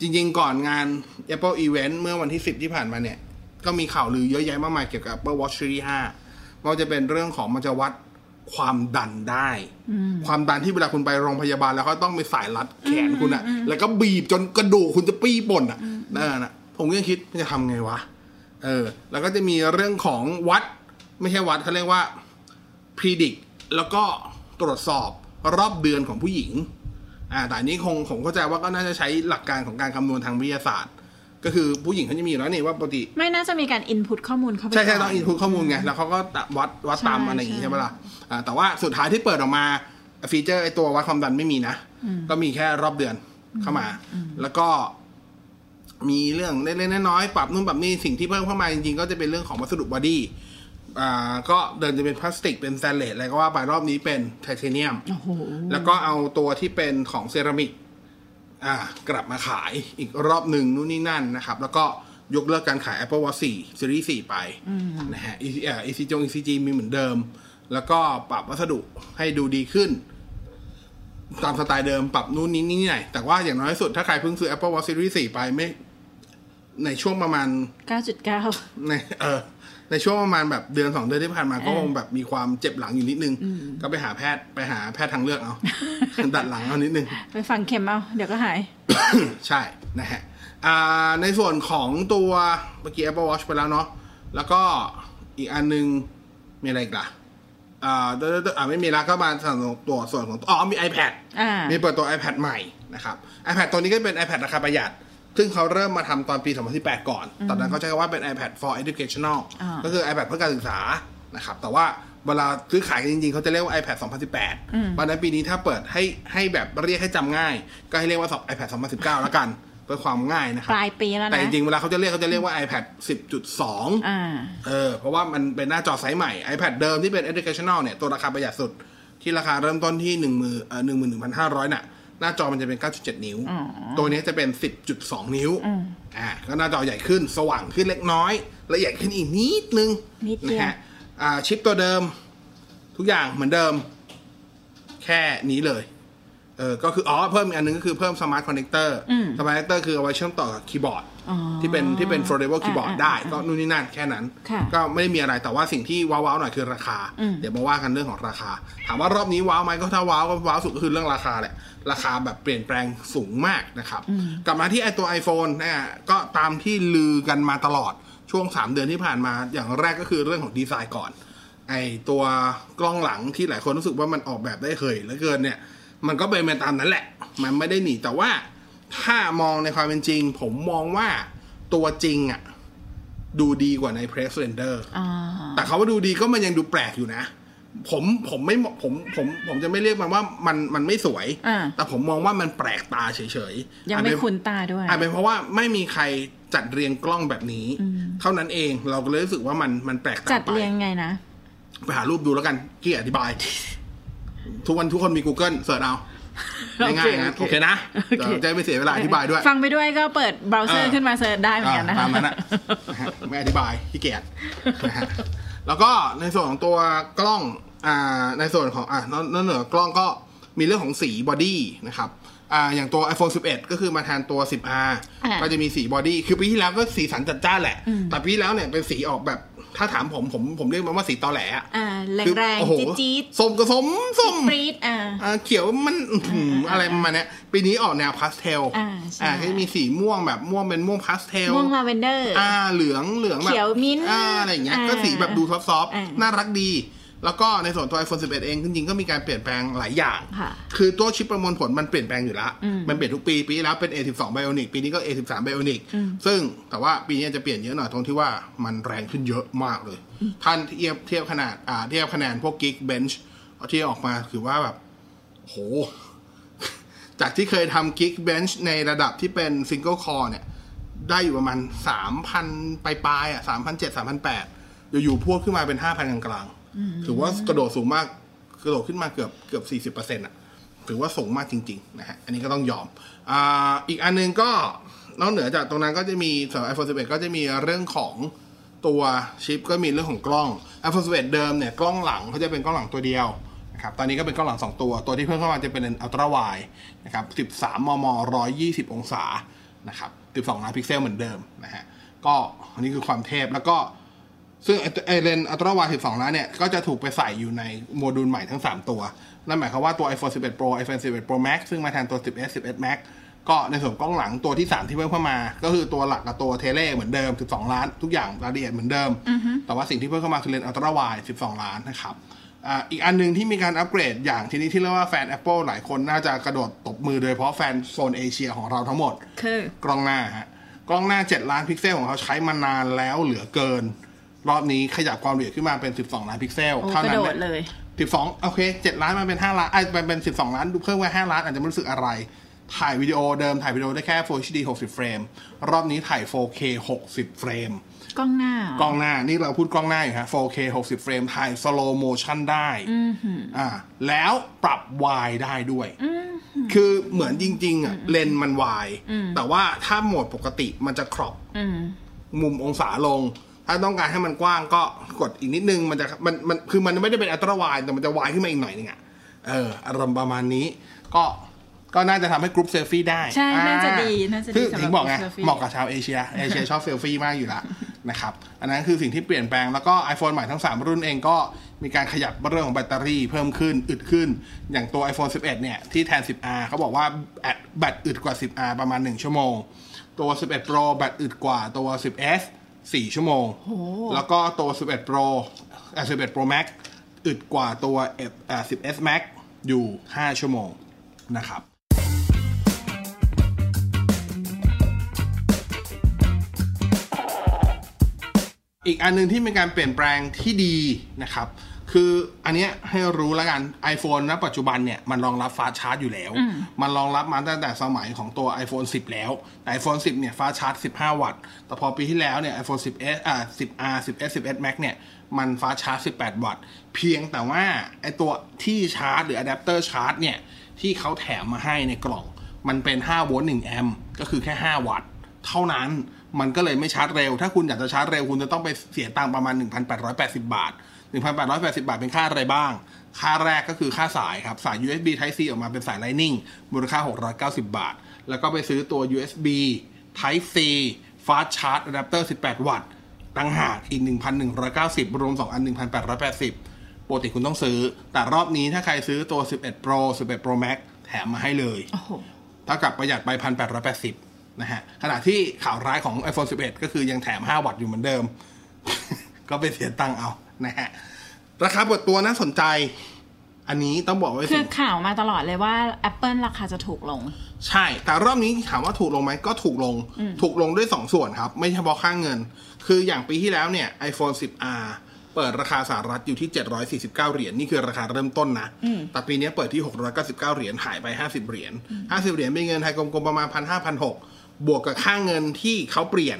Speaker 4: จริง ๆ ก่อนงาน Apple Event เมื่อวันที่ 10 ที่ผ่านมาเนี่ย ก็มีข่าวลือเยอะแยะมากมายเกี่ยวกับ Apple Watch Series 5ว่าจะเป็นเรื่องของมันจะวัดความดันได้ ความดันที่เวลาคุณไปโรงพยาบาลแล้วเขาต้องไปสายรัดแขนคุณอะแล้วก็บีบจนกระดูกคุณจะปี้ป่นอะนั่นนะผมก็ยังคิดมันจะทำไงวะ เออ แล้วก็จะมีเรื่องของวัด ไม่ใช่วัดเขาเรียกว่า predict แล้วก็ตรวจสอบรอบเดือนของผู้หญิง อ่า แต่อันนี้คงผมเข้าใจว่าก็น่าจะใช้หลักการของการคำนวณทางวิทยาศาสตร์ ก็คือผู้หญิงเขาจะมีอยู่แล้วนี่ว่าปกติ
Speaker 5: ไม่น่าจะมีการ input ข้อมูลเข้าไป
Speaker 4: ใช่ใช่
Speaker 5: ก็
Speaker 4: ต้อง inputข้อมูลไงแล้วเขาก็วัดวัดตาม
Speaker 5: ใช่
Speaker 4: อะไรอย่างงี้
Speaker 5: ใช่
Speaker 4: ใช่ไหมล่ะอ่าแต่ว่าสุดท้ายที่เปิดออกมาฟีเจอร์ไอตัววัดความดันไม่มีนะ ก็มีแค่รอบเดือนเข้ามา แล้วก็มีเรื่องเล็กๆน้อยๆปรับนู่นปรับนี่สิ่งที่เพิ่มเข้ามาจริงๆ ก็จะเป็นเรื่องของวัสดุ body อ่าก็เดินจะเป็นพลาสติกเป็นสแตนเลสอะไรก็ว่าไปรอบนี้เป็นไทเทเนียม
Speaker 5: โอ้โห
Speaker 4: แล้วก็เอาตัวที่เป็นของเซรามิกอ่า กลับมาขายอีกรอบหนึ่งนู่นนี่นั่นนะครับ แล้วก็ยกเลิกการขาย Apple Watch 4 Series 4 ไปนะฮะ EC อ่า ECG ECG มีเหมือนเดิม แล้วก็ปรับวัสดุให้ดูดีขึ้น ตามสไตล์เดิมปรับนู่นนี่นี่หน่อยแต่ว่าอย่างน้อยที่สุดถ้าใครเพิ่งซื้อ Apple Watch Series 4 ไปไม่ ในช่วงประมาณ
Speaker 5: 9.9
Speaker 4: ในเออ ในช่วงประมาณแบบเดือนสองเดือนที่ผ่านมาก็คงแบบมีความเจ็บหลังอยู่นิดนึง ก็ไปหาแพทย์ไปหาแพทย์ทางเลือกเอาดัดหลังเอานิดนึง
Speaker 5: ไปฝังเข็มเอา เดี๋ยวก็หาย
Speaker 4: ใช่นะฮะอ่าในส่วนของตัวเมื่อกี้ Apple Watch ไปแล้วเนาะแล้วก็อีกอันนึง มีอะไรอีกล่ะอ่าเดี๋ยวๆๆอ่าไม่มีแล้วก็มาส่วนของตัวส่วนของอ๋อมี iPad
Speaker 5: อ่า
Speaker 4: มีเปิดตัว iPad ใหม่นะครับ iPad ตัวนี้ก็เป็น iPad ราคาประหยัด ซึ่งเขาเริ่มมาทำตอนปี 2018 ก่อน ตอนนั้นเขาใช้คำว่าเป็น iPad for educational
Speaker 5: อ่า
Speaker 4: ก็คือ iPad เพื่อการศึกษานะครับ แต่ว่าเวลาซื้อขายกันจริงๆ เขาจะเรียกว่า iPad 2018เพราะฉะนั้นปีนี้ถ้าเปิดให้ให้แบบเรียกให้จำง่าย ก็ให้เรียกว่า iPad 2019 แล้วกันเพื่อความง่ายนะครับ
Speaker 5: ปลายปีแล้วนะ
Speaker 4: แต่จริงๆ เวลาเขาจะเรียกเขาจะเรียกว่า iPad 10.2
Speaker 5: อ่า
Speaker 4: เออ เพราะว่ามันเป็นหน้าจอไซส์ใหม่ iPad เดิมที่เป็น educational เนี่ย ตัวราคาประหยัดสุด ที่ราคาเริ่มต้นที่หนึ่งมือเอ่อหนึ่งหมื่นหนึ่งพันห้าร้อยน่ะ หน้าจอมันจะเป็น 9.7 นิ้ว ตัวนี้จะเป็น 10.2 นิ้ว อ่า ก็หน้าจอใหญ่ขึ้น สว่างขึ้นเล็กน้อย ละเอียดขึ้นอีกนิดนึง
Speaker 5: นิดเดียว
Speaker 4: นะฮะ อ่า ชิปตัวเดิม ทุกอย่างเหมือนเดิม แค่นี้เลย เออ ก็คือ อ๋อ เพิ่มอีกอันนึงก็คือเพิ่มสมาร์ทคอนเน c เตอร์ สมาร์ทคอนเน c เตอร์คือเอาไว้เชื่อมต่อกับคีย์บอร์ด
Speaker 5: อ๋อ
Speaker 4: ที่เป็นที่เป็น foldable keyboard
Speaker 5: อ่า
Speaker 4: ได้
Speaker 5: อ่า
Speaker 4: ก็นู่นนี่นั่นแค่นั้น
Speaker 5: ค่ะ
Speaker 4: ก็ไม่ได้มีอะไรแต่ว่าสิ่งที่ว้าวๆหน่อยคือราคา เดี๋ยวมาว่ากันเรื่องของราคา ถามว่ารอบนี้ว้าวไหมก็ถ้าว้าวก็ว้าวสุดก็คือเรื่องราคาแหละ ราคาแบบเปลี่ยนแปลงสูงมากนะครับ กลับมาที่ไอตัว iPhone นะฮะก็ตามที่ลือกันมาตลอดช่วง 3 เดือนที่ผ่านมาอย่างแรกก็คือเรื่องของดีไซน์ก่อน ไอตัวกล้องหลังที่หลายคนรู้สึกว่ามันออกแบบได้เคยเหลือเกินเนี่ย มันก็เป็นไปตามนั้นแหละ มันไม่ได้หนีแต่ว่า ถ้ามองในความเป็นจริง ผมมองว่าตัวจริงอะดูดีกว่าใน Press Render
Speaker 5: อ่า
Speaker 4: แต่เขาว่าดูดีก็มันยังดูแปลกอยู่นะ ผมผมไม่ผมผมผมจะไม่เรียกมันว่ามันมันไม่สวย
Speaker 5: อ่า
Speaker 4: แต่ผมมองว่ามันแปลกตาเฉยๆ
Speaker 5: ยังไม่
Speaker 4: อาจเป็น
Speaker 5: คุ้นตาด้วย
Speaker 4: อาจเป็นเพราะว่าไม่มีใครจัดเรียงกล้องแบบนี้ เท่านั้นเองเราก็เลยรู้สึกว่ามันมันแปลกตา
Speaker 5: จัด
Speaker 4: ไป
Speaker 5: เรียงไงนะ
Speaker 4: ไปหารูปดูแล้วกัน กี่อธิบาย ทุกวันทุกคนมี Google search เอา
Speaker 5: โอเค
Speaker 4: ง่ายๆนะ
Speaker 5: โอเค
Speaker 4: เคนะ
Speaker 5: โอเค
Speaker 4: เดี๋ยวจะไม่เสียเวลาอธิบายด้วย
Speaker 5: ฟังไปด้วยก็เปิดเบราว์เซอร์
Speaker 4: อ่า
Speaker 5: ขึ้นมา search ได้เหมือนกันนะคะ
Speaker 4: ตามนั้นอะนะฮะไม่อธิบายขี้เกียจนะฮะแล้วก็ในส่วนของตัวกล้องอ่าในส่วนของอ่านอกเหนือกล้องก็มีเรื่องของสี body นะครับอ่าอย่างตัว iPhone 11 ก็คือมาแทนตัว 10R
Speaker 5: อ่า
Speaker 4: ก็จะมีสี body คือปีที่แล้วก็สีสันจัดจ้านแหละ แต่ปีที่แล้วเนี่ยเป็นสีออกแบบ ถ้าถามผมผมผมเรียกมันว่าสีตอแหลอะ
Speaker 5: อ่าแรง
Speaker 4: คือ
Speaker 5: แรง
Speaker 4: โอ้โห
Speaker 5: จี๊ดจี๊ด
Speaker 4: ส้มก็ส้มส้ม
Speaker 5: ปรี๊ดอ่า
Speaker 4: อ่าเขียวมันอื้อหืออะไรประมาณเนี้ยปีนี้ออกแนวพาสเทล
Speaker 5: อ่าใช่
Speaker 4: อ่าก็จะมีสีม่วงแบบม่วงเป็นม่วงพาสเทล
Speaker 5: ม่วงลาเวนเดอร์
Speaker 4: อ่าเหลืองเหลืองแบบ
Speaker 5: เขียวมิ้นท์
Speaker 4: อ่าอะไรอย่างเงี้ย
Speaker 5: อ่า
Speaker 4: ก็สีแบบดูซอฟต์
Speaker 5: อ่า
Speaker 4: ๆน่ารักดี แล้วก็ในส่วนตัว iPhone 11 เองจริงๆก็มีการเปลี่ยนแปลงหลายอย่าง
Speaker 5: ค่ะ
Speaker 4: คือตัวชิปประมวลผลมันเปลี่ยนแปลงอยู่แล้ว มันเปลี่ยนทุกปี ปีที่แล้วเป็น A12 Bionic ปีนี้ก็ A13 Bionic ซึ่งแต่ว่าปีนี้จะเปลี่ยนเยอะหน่อยตรงที่ว่ามันแรงขึ้นเยอะมากเลย ท่านเทียบเทียบขนาดอ่าเทียบคะแนนพวก Geekbench ที่ออกมาคือว่าแบบโห จากที่เคยทำ Geekbench ในระดับที่เป็น Single Core เนี่ย ได้อยู่ประมาณ3,000ปลายๆอะ3,700 3,800อยู่ๆพวกขึ้นมาเป็น5,000กลางๆ ถือว่ากระโดดสูงมากกระโดดขึ้นมาเกือบเกือบ40%อะถือว่าสูงมากจริง ๆ นะฮะ อันนี้ก็ต้องยอมอ่าอีกอันหนึงก็นอกเหนือจากตรงนั้นก็จะมีสำหรับ iPhone 11 ก็จะมีเรื่องของตัวชิปก็มีเรื่องของกล้อง iPhone 11 เดิมเนี่ยกล้องหลังเขาจะเป็นกล้องหลังตัวเดียวนะครับ ตอนนี้ก็เป็นกล้องหลัง 2 ตัว ตัวที่เพิ่มเข้ามาจะเป็นอัลตร้าไวนะครับ 13 มม 120 องศา นะครับ 12 ล้านพิกเซลเหมือนเดิมนะฮะ ก็อันนี้คือความเทพ แล้วก็ ซึ่งไอ้ไอ lens ultra wide 12 ล้านเนี่ย ก็จะถูกไปใส่อยู่ในโมดูลใหม่ทั้ง 3 ตัว นั่นหมายความว่าตัว iPhone 11 Pro iPhone 11 Pro Max ซึ่งมาแทนตัว 10s 11 Max ก็ในส่วนกล้องหลังตัวที่ 3 ที่เพิ่มเข้ามา ก็คือตัวหลักกับตัวเทเลเหมือนเดิม 12 ล้าน ทุกอย่างรายละเอียดเหมือนเดิม แต่ว่าสิ่งที่เพิ่มเข้ามาคือ lens ultra wide 12 ล้านนะครับอ่าอีกอันหนึงที่มีการอัปเกรดอย่างทีนี้ที่เรียกว่าแฟน Apple หลายคนน่าจะกระโดดตบมือโดยเฉพาะแฟนโซนเอเชียของเราทั้งหมด
Speaker 5: คือ
Speaker 4: กล้องหน้าฮะกล้องหน้า 7 ล้านพิกเซลของเขาใช้มานานแล้วเหลือเกิน รอบนี้ขยับความละเอียดขึ้นมาเป็น 12 ล้านพิกเซล
Speaker 5: โอ้
Speaker 4: เท่าก
Speaker 5: ระ
Speaker 4: นั้น
Speaker 5: โดดเลย
Speaker 4: 12 โอเค 7 ล้านมันเป็น 5 ล้านไอ้ยมันเป็น 12 ล้าน ดูเพิ่มไว้5ล้านอาจจะไม่รู้สึกอะไร ถ่ายวิดีโอเดิมถ่ายวิดีโอได้แค่ Full HD 60 เฟรม รอบนี้ถ่าย 4K 60 เฟรม
Speaker 5: กล้องหน้าเหรอก
Speaker 4: ล้องหน้า นี่เราพูดกล้องหน้าอยู่ฮะ 4K 60 เฟรม ถ่าย slow motion ได้อ่า แล้วปรับ Y ได้ด้วย คือเหมือนจริง ๆ อะ เลนส์มัน wide แต่ว่าถ้าโหมดปกติมันจะ crop อื
Speaker 5: ม
Speaker 4: มุมองศาลง ถ้าต้องการให้มันกว้างก็กดอีกนิดนึงมันจะมันมันคือมันไม่ได้เป็น ultra wide แต่มันจะ wide ขึ้นมาอีกหน่อยนึงอะเอออารมณ์ประมาณนี้ ก็ก็น่าจะทำให้ group selfie ได้
Speaker 5: ใช่
Speaker 4: อ่
Speaker 5: น่าจะดีน่าจะดี
Speaker 4: คือ
Speaker 5: สำหรับ
Speaker 4: ถึงบอกไง
Speaker 5: group selfie
Speaker 4: เหมาะกับชาวเอเชียเอเชียชอบเซลฟี่มากอยู่ละนะครับ อันนั้นคือสิ่งที่เปลี่ยนแปลงแล้วก็ iPhone ใหม่ทั้ง 3 รุ่นเองก็มีการขยับเรื่องของแบตเตอรี่เพิ่มขึ้น อึดขึ้น อย่างตัว iPhone 11 เนี่ยที่แทน 10R เขาบอกว่าแบตแบตอึดกว่า 10R ประมาณ 1 ชั่วโมง ตัว 11 Pro แบตอึดกว่าตัว 10s 4 ชั่วโมง แล้วก็ตัว 11 Pro อะ11 Pro Max อึดกว่าตัวเอ่อ 10s Max อยู่ 5 ชั่วโมงนะครับอีกอันหนึ่งที่มีการเปลี่ยนแปลงที่ดีนะครับ คืออันเนี้ยให้รู้แล้วกัน iPhone ณปัจจุบันเนี่ยมันรองรับ fast charge อยู่แล้ว มันรองรับมาตั้งแต่สมัยของตัว iPhone 10 แล้วแต่ iPhone 10 เนี่ย fast charge 15 วัตต์ แต่พอปีที่แล้วเนี่ย iPhone 10s อ่า 10R 10s 10s Max เนี่ยมัน fast charge 18 วัตต์ เพียงแต่ว่าไอตัวที่ชาร์จหรืออะแดปเตอร์ชาร์จเนี่ยที่เขาแถมมาให้ในกล่อง มันเป็น5โวลต์1แอมป์ก็คือแค่ 5 วัตต์ เท่านั้นมันก็เลยไม่ชาร์จเร็ว ถ้าคุณอยากจะชาร์จเร็วคุณจะต้องไปเสียตังค์ประมาณ 1,880 บาท 1,880 บาทเป็นค่าอะไรบ้าง ค่าแรกก็คือค่าสายครับ สาย USB Type C ออกมาเป็นสาย Lightning มูลค่า 690 บาท แล้วก็ไปซื้อตัว USB Type C Fast Charge Adapter 18 วัตต์ตั้งหากอีก 1,190 รวม 2 อัน 1,880ปกติคุณต้องซื้อ แต่รอบนี้ถ้าใครซื้อตัว 11 Pro 11 Pro Max แถมมาให้เลย
Speaker 5: โอ้โห
Speaker 4: เท่ากับประหยัดไป 1,880 นะฮะ ขณะที่ข่าวร้ายของ iPhone 11 ก็คือยังแถม 5 วัตต์อยู่เหมือนเดิม ก็ไปเสียตังค์เอา นะฮะราคาเปิดตัวน่าสนใจ อันนี้ต้องบอกไว้
Speaker 5: คื
Speaker 4: สิ
Speaker 5: อข่าวมาตลอดเลยว่า Apple ราคาจะถูกลง
Speaker 4: ใช่ แต่รอบนี้ถามว่าถูกลงไหมก็ถูกลง ถูกลงด้วย 2 ส่วนครับ ไม่เฉพาะค่างเงิน คืออย่างปีที่แล้วเนี่ย iPhone 10R เปิดราคาสหรัฐอยู่ที่ 749 เหรียญนี่คือราคาเริ่มต้นนะ แต่ปีนี้เปิดที่ 699 เหรียญหายไป 50 เหรียญ 50 เหรียญเป็นเงินไทยกลมๆประมาณ 1,500 1,600 บวกกับค่าเงินที่เขาเปลี่ยน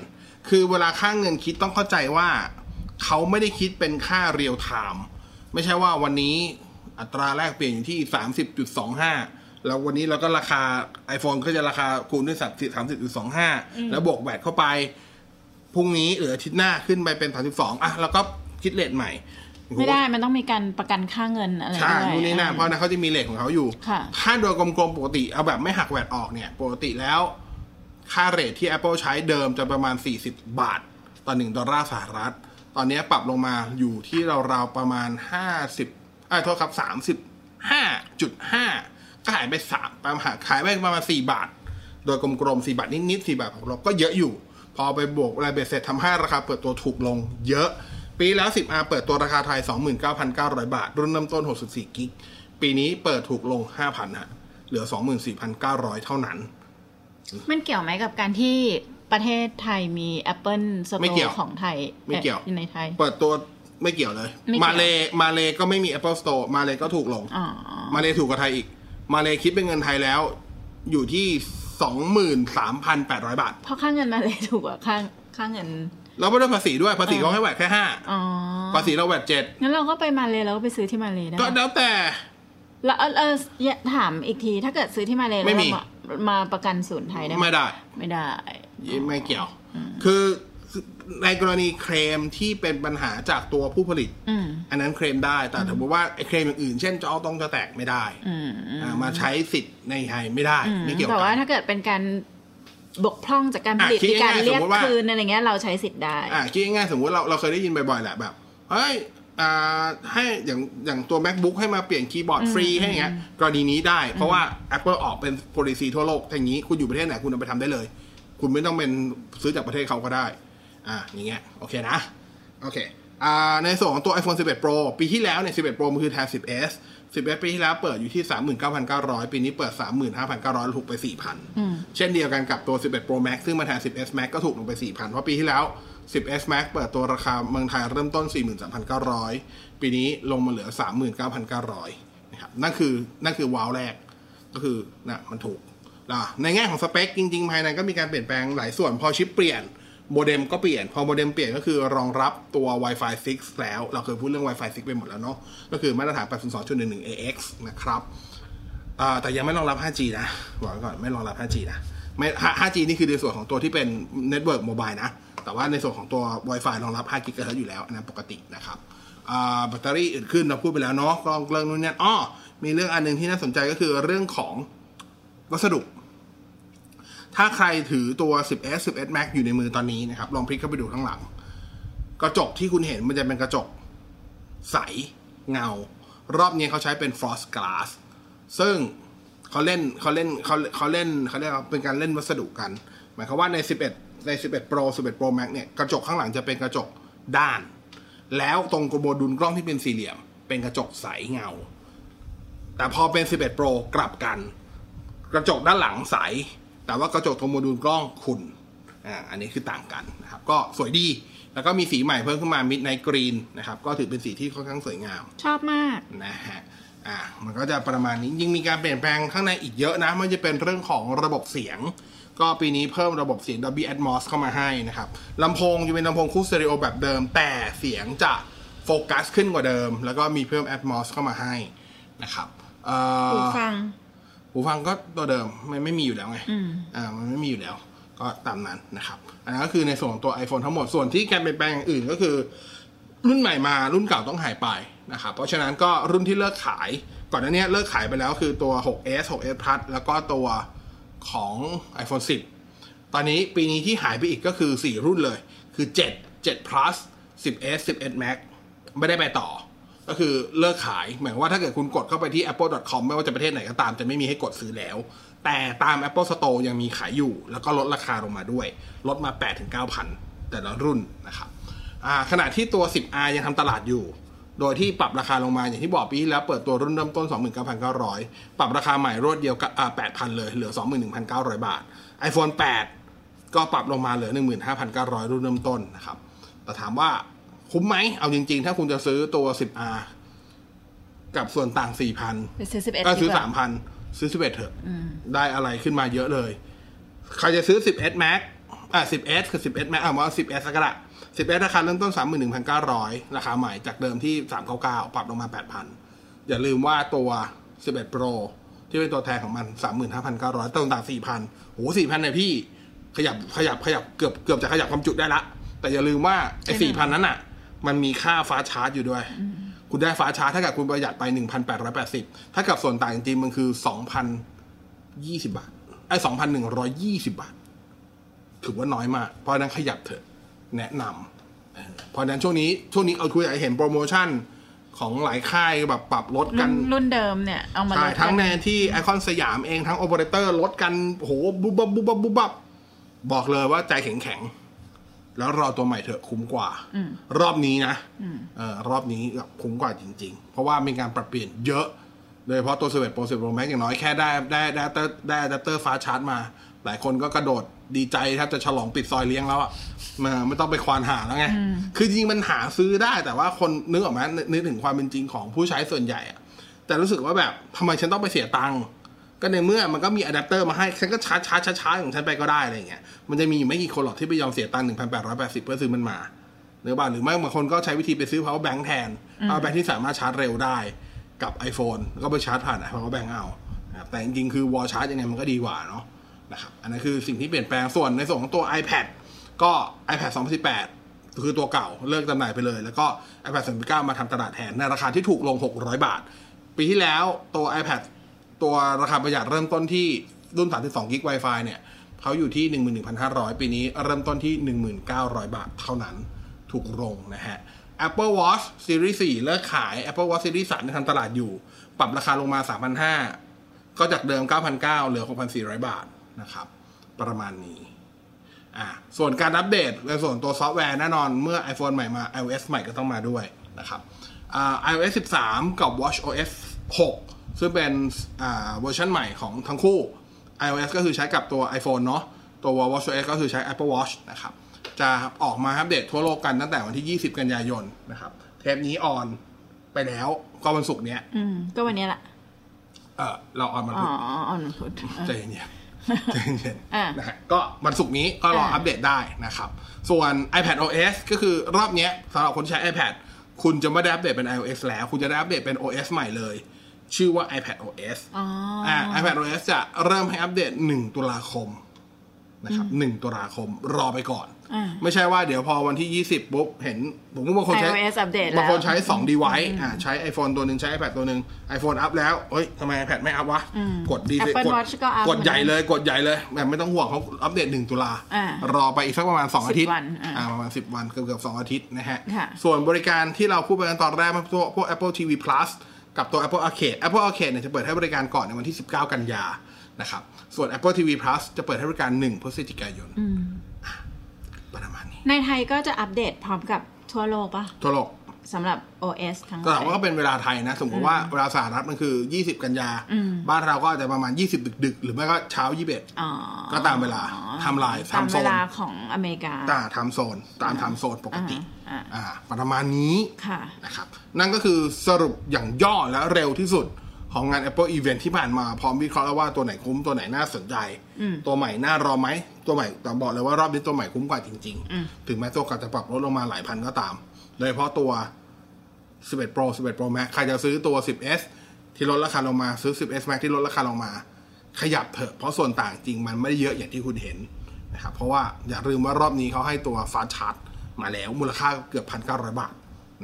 Speaker 4: คือเวลาค่าเงินคิดต้องเข้าใจว่า เขาไม่ได้คิดเป็นค่า real time ไม่ใช่ว่าวันนี้อัตราแลกเปลี่ยนอยู่ที่ 30.25 แล้ววันนี้เราก็ราคา iPhone ก็จะราคาคูณด้วย30.25แล้วบวก VAT เข้าไปพรุ่งนี้หรืออาทิตย์หน้าขึ้นไปเป็น32อะแล้วก็คิดเลทใหม่
Speaker 5: ไม่ได้มันต้องมีการประกันค่าเงินอะไร
Speaker 4: ใช่
Speaker 5: ด้วย
Speaker 4: นู่นนี่นั่นเพราะนะเขาจะมีเลทของเขาอยู่
Speaker 5: ค่ะ
Speaker 4: ถ้าโดยกลมๆปกติเอาแบบไม่หักแวดออกเนี่ย ปกติแล้ว ค่าเรทที่ Apple ใช้เดิมจะประมาณ 40 บาท ต่อ 1 ดอลลาร์สหรัฐต อนนี้ปรับลงมาอยู่ที่ราวๆประมาณ 50อ่าโทษครับ 35.5 ก็หายไป3ประมาณขายไปประมาณ 4 บาท โดยกลมๆ 4 บาทนิดๆ 4 บาทของเราก็เยอะอยู่ พอไปบวกอะไรเบ็ดเสร็จทำให้ราคาเปิดตัวถูกลงเยอะ ปีแล้ว 10R เปิดตัวราคาไทย 29,900 บาท รุ่นเริ่มต้น 64 กิก ปีนี้เปิดถูกลง 5,000ฮะเหลือ 24,900 เท่านั้น
Speaker 5: มันเกี่ยวไหมกับการที่ ประเทศไทยมี Apple
Speaker 4: ไม่เกี่ยว
Speaker 5: Store ของไทย
Speaker 4: ไม่เกี่ยว
Speaker 5: อ่อในไทย
Speaker 4: เปิดตัวไม่เกี่ยวเลย
Speaker 5: ไม่เกี่ยว
Speaker 4: มาเลมาเลก็ไม่มี Apple Store มาเลก็ถูกลง
Speaker 5: อ๋อ
Speaker 4: มาเลถูกกว่าไทยอีก มาเลคิดเป็นเงินไทยแล้ว อยู่ที่23,800บาท
Speaker 5: เพราะค่าเงินมาเลยถูกกว่าค่าค่าเงิน
Speaker 4: แล้วไม่ได้ภาษีด้วยภาษีเขาให้แหวกแค่
Speaker 5: อ๋อ
Speaker 4: 5ภาษีเราแหวกเจ็ด
Speaker 5: งั้นเราก็ไปมาเลยแล้วก็ไปซื้อที่มาเลยได้
Speaker 4: ก็แล้วแต่
Speaker 5: แล้วเออเออถามอีกทีถ้าเกิดซื้อที่มาเลยแล้ว
Speaker 4: ไม่มี
Speaker 5: เรามามาประกันศูนย์ไทยได้ไหม
Speaker 4: ไม่ได้
Speaker 5: ไม่ได้
Speaker 4: ไม่เกี่ยว คือในกรณีเคลมที่เป็นปัญหาจากตัวผู้ผลิต
Speaker 5: อืม
Speaker 4: อันนั้นเคลมได้ แต่สมมติว่าไอ้เคลมอย่างอื่น เช่นจอต้องจะแตกไม่ได้
Speaker 5: อืม
Speaker 4: อ่ามาใช้สิทธิ์ในไทยไม่ได้
Speaker 5: อืม
Speaker 4: ไม่เกี่ยว
Speaker 5: แต่
Speaker 4: กั
Speaker 5: ว่านถ้าเกิดเป็นการบกพร่องจากการผลิต
Speaker 4: อะคิด
Speaker 5: มีการ
Speaker 4: ง่ายๆ
Speaker 5: เรียก
Speaker 4: สมมุติว่า
Speaker 5: คืนอะไรเงี้ยเราใช้สิทธิ์ได้
Speaker 4: อ่าคิดง่ายๆสมมติเราเราเคยได้ยินบ่อยๆแหละแบบเฮ้ยอ่าให้อย่างอย่างตัว macbook ให้มาเปลี่ยนคีย์บอร์ดฟรีให้อย่างเงี้ยกรณีนี้ได้ เพราะว่า Apple ออกเป็น policy ทั่วโลกอย่างนี้คุณอยู่ประเทศไหนคุณเอาไปทำได้เลย คุณไม่ต้องเป็นซื้อจากประเทศเขาก็ได้ อ่าอย่างเงี้ยโอเคนะ โอเคอ่าในส่วนของตัว iPhone 11 Pro ปีที่แล้วเนี่ย 11 Pro มันคือแทน 10s 11 ปีที่แล้วเปิดอยู่ที่ 39,900 ปีนี้เปิด 35,900ถูกไป 4,000 เช่นเดียวกันกับตัว 11 Pro Max ซึ่งมาแทน 10s Max ก็ถูกลงไป 4,000 เพราะปีที่แล้ว 10s Max เปิดตัวราคาเมืองไทยเริ่มต้น 43,900 ปีนี้ลงมาเหลือ 39,900 นะครับ นั่นคือนั่นคือว้าวแรก ก็คือนะมันถูกนะ ในแง่ของสเปคจริงๆ ภายในก็มีการเปลี่ยนแปลงหลายส่วน พอชิปเปลี่ยนโมเด็มก็เปลี่ยน พอโมเด็มเปลี่ยนก็คือรองรับตัว Wi-Fi 6 แล้ว เราเคยพูดเรื่อง Wi-Fi 6 ไปหมดแล้วเนาะก็คือมาตรฐาน 802.11 AX นะครับแต่ยังไม่รองรับ 5G นะบอกไว้ก่อนไม่รองรับ 5G นะไม่ 5G นี่คือในส่วนของตัวที่เป็น Network Mobile นะ แต่ว่าในส่วนของตัว Wi-Fi รองรับ 5 GHz อยู่แล้วอันนั้นปกตินะครับแบตเตอรี่อื่นขึ้นเราพูดไปแล้วเนาะกล้องเรื่องนู้นเนี่ยอ้อมีเรื่องอันหนึ่งที่น่าสนใจก็คือเรื่องของวัสดุ ถ้าใครถือตัว 10s 11 max อยู่ในมือตอนนี้นะครับ ลองพลิกเข้าไปดูข้างหลัง กระจกที่คุณเห็นมันจะเป็นกระจกใสเงา รอบนี้เขาใช้เป็น frost glass ซึ่งเขาเล่นเขาเล่นเขาเขาเล่นเขาเรียกว่าเป็นการเล่นวัสดุกัน หมายความว่าใน 11 ใน 11 Pro 11 Pro Max เนี่ยกระจกข้างหลังจะเป็นกระจกด้าน แล้วตรงกระโบดุลกล้องที่เป็นสี่เหลี่ยม เป็นกระจกใสเงา แต่พอเป็น 11 Pro กลับกัน กระจกด้านหลังใส แต่ว่ากระจกตรงโมดูลกล้องขุ่นอ่าอันนี้คือต่างกันนะครับ ก็สวยดีแล้วก็มีสีใหม่เพิ่มขึ้นมา Midnight Green นะครับ ก็ถือเป็นสีที่ค่อนข้างสวยงาม
Speaker 5: ชอบมาก
Speaker 4: นะฮะอ่ามันก็จะประมาณนี้ยิ่งมีการเปลี่ยนแปลงข้างในอีกเยอะนะไมันจะเป็นเรื่องของระบบเสียง ก็ปีนี้เพิ่มระบบเสียง Dolby Atmos เข้ามาให้นะครับลำโพงจะเป็นลำโพงคู่สเตอริโอแบบเดิม แต่เสียงจะโฟกัสขึ้นกว่าเดิม แล้วก็มีเพิ่ม Atmos เข้ามาให้นะครับเอ่อ
Speaker 5: หูฟัง
Speaker 4: หูฟังก็ตัวเดิมมันไม่มีอยู่แล้วไง
Speaker 5: อืม
Speaker 4: อ่ามันไม่มีอยู่แล้ว ก็ตามนั้นนะครับอันนั้นก็คือในส่วนของตัว iPhone ทั้งหมดส่วนที่การเปลี่ยนแปลงอย่างอื่นก็คือ รุ่นใหม่มารุ่นเก่าต้องหายไปนะครับเพราะฉะนั้นก็รุ่นที่เลิกขาย ก่อนหน้านี้เลิกขายไปแล้วคือตัว 6s 6s Plus แล้วก็ตัวของ iPhone 10 ตอนนี้ปีนี้ที่หายไปอีกก็คือ 4 รุ่นเลย คือ 7 7 plus 10s 11 max ไม่ได้ไปต่อ ก็คือเลิกขายหมายว่าถ้าเกิดคุณกดเข้าไปที่ apple.com ไม่ว่าจะประเทศไหนก็ตามจะไม่มีให้กดซื้อแล้ว แต่ตาม Apple Store ยังมีขายอยู่ แล้วก็ลดราคาลงมาด้วย ลดมา 8-9,000 แต่ละรุ่นนะครับขณะที่ตัว 10R ยังทำตลาดอยู่ โดยที่ปรับราคาลงมาอย่างที่บอกปีแล้วเปิดตัวรุ่นเริ่มต้น 29,900 ปรับราคาใหม่รวดเดียวกับ8,000 เลย เหลือ 21,900 บาท iPhone 8 ก็ปรับลงมาเหลือ 15,900 รุ่นเริ่มต้นนะครับแต่ถามว่า คุ้มไหม เอาจริง ๆ ถ้าคุณจะซื้อตัว 10R กับส่วนต่าง 4,000
Speaker 5: ไปซื้อ11
Speaker 4: ก็ซื้อ
Speaker 5: ดีกว่
Speaker 4: สามพันซื้อสิบเอ็ดเถอะ ได้อะไรขึ้นมาเยอะเลย ใครจะซื้อสิบเอ็ดแม็กอ่าสิบเอสคือสิบเอ็ดแม็กอะว่าสิบเอสก็ได้สิบเอสราคาเริ่มต้นสามหมื่นหนึ่งพันเก้าร้อยราคาใหม่จากเดิมที่สามเก้าเก้าปรับลงมาแปดพันอย่าลืมว่าตัวสิบเอ็ดโปรที่เป็นตัวแทนของมันสามหมื่นห้าพันเก้าร้อยต้นต่างสี่พันโหสี่พันเนี่ยพี่ ขยับขยับขยับเกือบเกือบจะขยับความจุได้ละ แต่อย่าลืมว่าไอ้สี่พันนั้นอะ มันมีค่าฟ้าชาร์จอยู่ด้วย คุณได้ฟ้าชาร์จถ้าเกิดคุณประหยัดไป1,880ถ้ากับส่วนต่างจริงๆมันคือ2,020บาทไอ้2,120บาท ถือว่าน้อยมาก เพราะฉะนั้นขยับเถอะ แนะนำเออเพราะฉะนั้นช่วงนี้ช่วงนี้เอาคุยอยากให้เห็นโปรโมชั่นของหลายค่ายแบบปรับลดกั
Speaker 5: รุ่
Speaker 4: น
Speaker 5: นรุ่นเดิมเนี่ย เอามาล
Speaker 4: ใช่
Speaker 5: ด
Speaker 4: ทั้ง
Speaker 5: กั
Speaker 4: ในที่ไอคอนสยามเองทั้งโอเปอเรเตอร์ลดกันโหบุบบับบุบบับบุบบับบอกเลยว่าใจแข็งแข็งๆ แล้วรอตัวใหม่เถอะคุ้มกว่า รอบนี้นะเออรอบนี้แบบคุ้มกว่าจริง ๆ เพราะว่ามีการปรับเปลี่ยนเยอะ โดยเฉพาะตัว11 Pro 10 Pro Max อย่างน้อยแค่ได้ได้ได้ได้ได้อะแดปเตอร์ fast charge มา หลายคนก็กระโดดดีใจแทบจะฉลองปิดซอยเลี้ยงแล้วอะมาไม่ต้องไปควานหาแล้วไง คือจริงๆมันหาซื้อได้แต่ว่าคนนึกออกไหมนึกนึกถึงความเป็นจริงของผู้ใช้ส่วนใหญ่อะแต่รู้สึกว่าแบบทำไมฉันต้องไปเสียตังค์ ก็ในเมื่อมันก็มีอะแดปเตอร์มาให้ ฉันก็ชาร์จชาร์จชาร์จของฉันไปก็ได้อะไรอย่างเงี้ย มันจะมีอยู่ไม่กี่คนหรอกที่ไปยอมเสียตังค์หนึ่งพันแปดร้อยแปดสิบเพื่อซื้อมันมาหรือบ้างหรือไม่บางคนก็ใช้วิธีไปซื้อ power bank แทน power bank ที่สามารถชาร์จเร็วได้กับ iPhone ก็ไปชาร์จผ่าน power bank เอานะครับแต่จริงๆคือ wall charge ยังไงมันก็ดีกว่าเนาะนะครับอันนั้นคือสิ่งที่เปลี่ยนแปลงส่วนในส่วนของตัว iPad ก็ iPad 2018 คือตัวเก่าเลิกจำหน่ายไปเลย แล้วก็ iPad 39มาทำตลาดแทนในราคาที่ถูกลง 600 บาท ปีที่แล้วตัว iPad ตัวราคาประหยัดเริ่มต้นที่รุ่น 32 กิก Wi-Fi เนี่ยเขาอยู่ที่ 11,500 ปีนี้เริ่มต้นที่ 1,900 บาทเท่านั้นถูกลงนะฮะ Apple Watch Series 4 เลิกขาย Apple Watch Series 3ในทำตลาดอยู่ ปรับราคาลงมา 3,500 ก็จากเดิม 9,900 เหลือ 6,400 บาทนะครับ ประมาณนี้อ่าส่วนการอัปเดตในส่วนตัวซอฟต์แวร์แน่นอนเมื่อ iPhone ใหม่มา iOS ใหม่ก็ต้องมาด้วยนะครับอ่า iOS 13 กับ watchOS 6 ซึ่งเป็นอ่าเวอร์ชันใหม่ของทั้งคู่ iOS ก็คือใช้กับตัว iPhone เนาะตัว watchOS ก็คือใช้ Apple Watch นะครับ จะออกมาอัปเดตทั่วโลกกันตั้งแต่วันที่ 20 กันยายนนะครับ เทปนี้ onไปแล้วก็วันศุกร์เนี้ย
Speaker 5: อืม ก็วันนี้แหละ
Speaker 4: เออเราออนมา
Speaker 5: อ๋
Speaker 4: พุ
Speaker 5: อ
Speaker 4: ธ
Speaker 5: อ่อนพุธเออ
Speaker 4: ใจเย็นๆใจเย็น
Speaker 5: อะ
Speaker 4: ๆนะฮะก็วันศุกร์นี้ก็รอ
Speaker 5: อะ
Speaker 4: อัปเดตได้นะครับ ส่วน iPad OS ก็คือรอบเนี้ยสำหรับคนที่ใช้ iPad คุณจะไม่ได้อัปเดตเป็น iOS แล้ว คุณจะได้อัปเดตเป็น OS ใหม่เลย ชื่อว่า iPad OS
Speaker 5: อ๋ออ
Speaker 4: อ่า iPad OS จะเริ่มให้อัปเดต 1 ตุลาคมนะครับ1ตุลาคมรอไปก่อน
Speaker 5: อ่า
Speaker 4: ไม่ใช่ว่าเดี๋ยวพอวันที่ 20ปุ๊บเห็น ผมก็บางคนใช้
Speaker 5: iOS อัปเดตแล้ว
Speaker 4: บางคนใช้2 device อ่าใช้ iPhone ตัวหนึ่งใช้ iPad ตัวหนึ่ง iPhone อัพแล้วเฮ้ยทำไม iPad ไม่อัพวะ กดดี
Speaker 5: Apple
Speaker 4: กด
Speaker 5: Watch ก็อัพ
Speaker 4: กดใหญ่เลยกดใหญ่เลยแบบไม่ต้องห่วงเขาอัปเดต 1 ตุลา
Speaker 5: อ่าร
Speaker 4: อไปอีกสักประมาณ 2 อาทิตย์
Speaker 5: วันอ่า
Speaker 4: อ่าประมาณ 10 วันเกือบเกือบ2อาทิตย์นะฮะ
Speaker 5: ค่ะ
Speaker 4: ส่วนบริการที่เราพูดไปกันตอนแรกมันพวกพวก Apple TV Plus กับตัว Apple Arcade Apple Arcade เนี่ยจะเปิดให้บริการก่อนในวันที่ 19 กันยานะครับ ส่วน Apple TV Plus จะเปิดให้บริการ1พฤศจิกายนอะประมาณนี้
Speaker 5: ในไทยก็จะอัปเดตพร้อมกับทั่วโลกปะ
Speaker 4: ทั่วโลก
Speaker 5: สำหรับ OS ทั้งห
Speaker 4: ก็
Speaker 5: ลา
Speaker 4: ถามว่าก็เป็นเวลาไทยนะ สมมติว่าเวลาสหรัฐมันคือ 20 กันยา บ้านเราก็อาจจะประมาณ 20 ดึกๆหรือไม่ก็เช้า 21
Speaker 5: อ๋อ
Speaker 4: ก็ตามเวลาไทม์ไลน์
Speaker 5: ตาม
Speaker 4: time zone
Speaker 5: เวลาของอเมริกา
Speaker 4: ตาม time zone ตาม time zone ปกติ
Speaker 5: อ่า
Speaker 4: อ่าประมาณนี้
Speaker 5: ค่ะ
Speaker 4: นะครับ นั่นก็คือสรุปอย่างย่อและเร็วที่สุดของงาน Apple Event ที่ผ่านมา พร้อมวิเคราะห์แล้วว่าตัวไหนคุ้มตัวไหนน่าสนใจ ตัวใหม่น่ารอไหม ตัวใหม่แต่บอกเลยว่ารอบนี้ตัวใหม่คุ้มกว่าจริง ๆ ถึงแม้ตัวเก่าจะปรับลดลงมาหลายพันก็ตาม โดยเฉพาะตัว 11 Pro 11 Pro Max ใครจะซื้อตัว 10s ที่ลดราคาลงมาซื้อ 10s Max ที่ลดราคาลงมา ขยับเถอะเพราะส่วนต่างจริงมันไม่ได้เยอะอย่างที่คุณเห็นนะครับเพราะว่าอย่าลืมว่ารอบนี้เขาให้ตัวฟาชาร์จมาแล้วมูลค่าเกือบ 1,900 บาท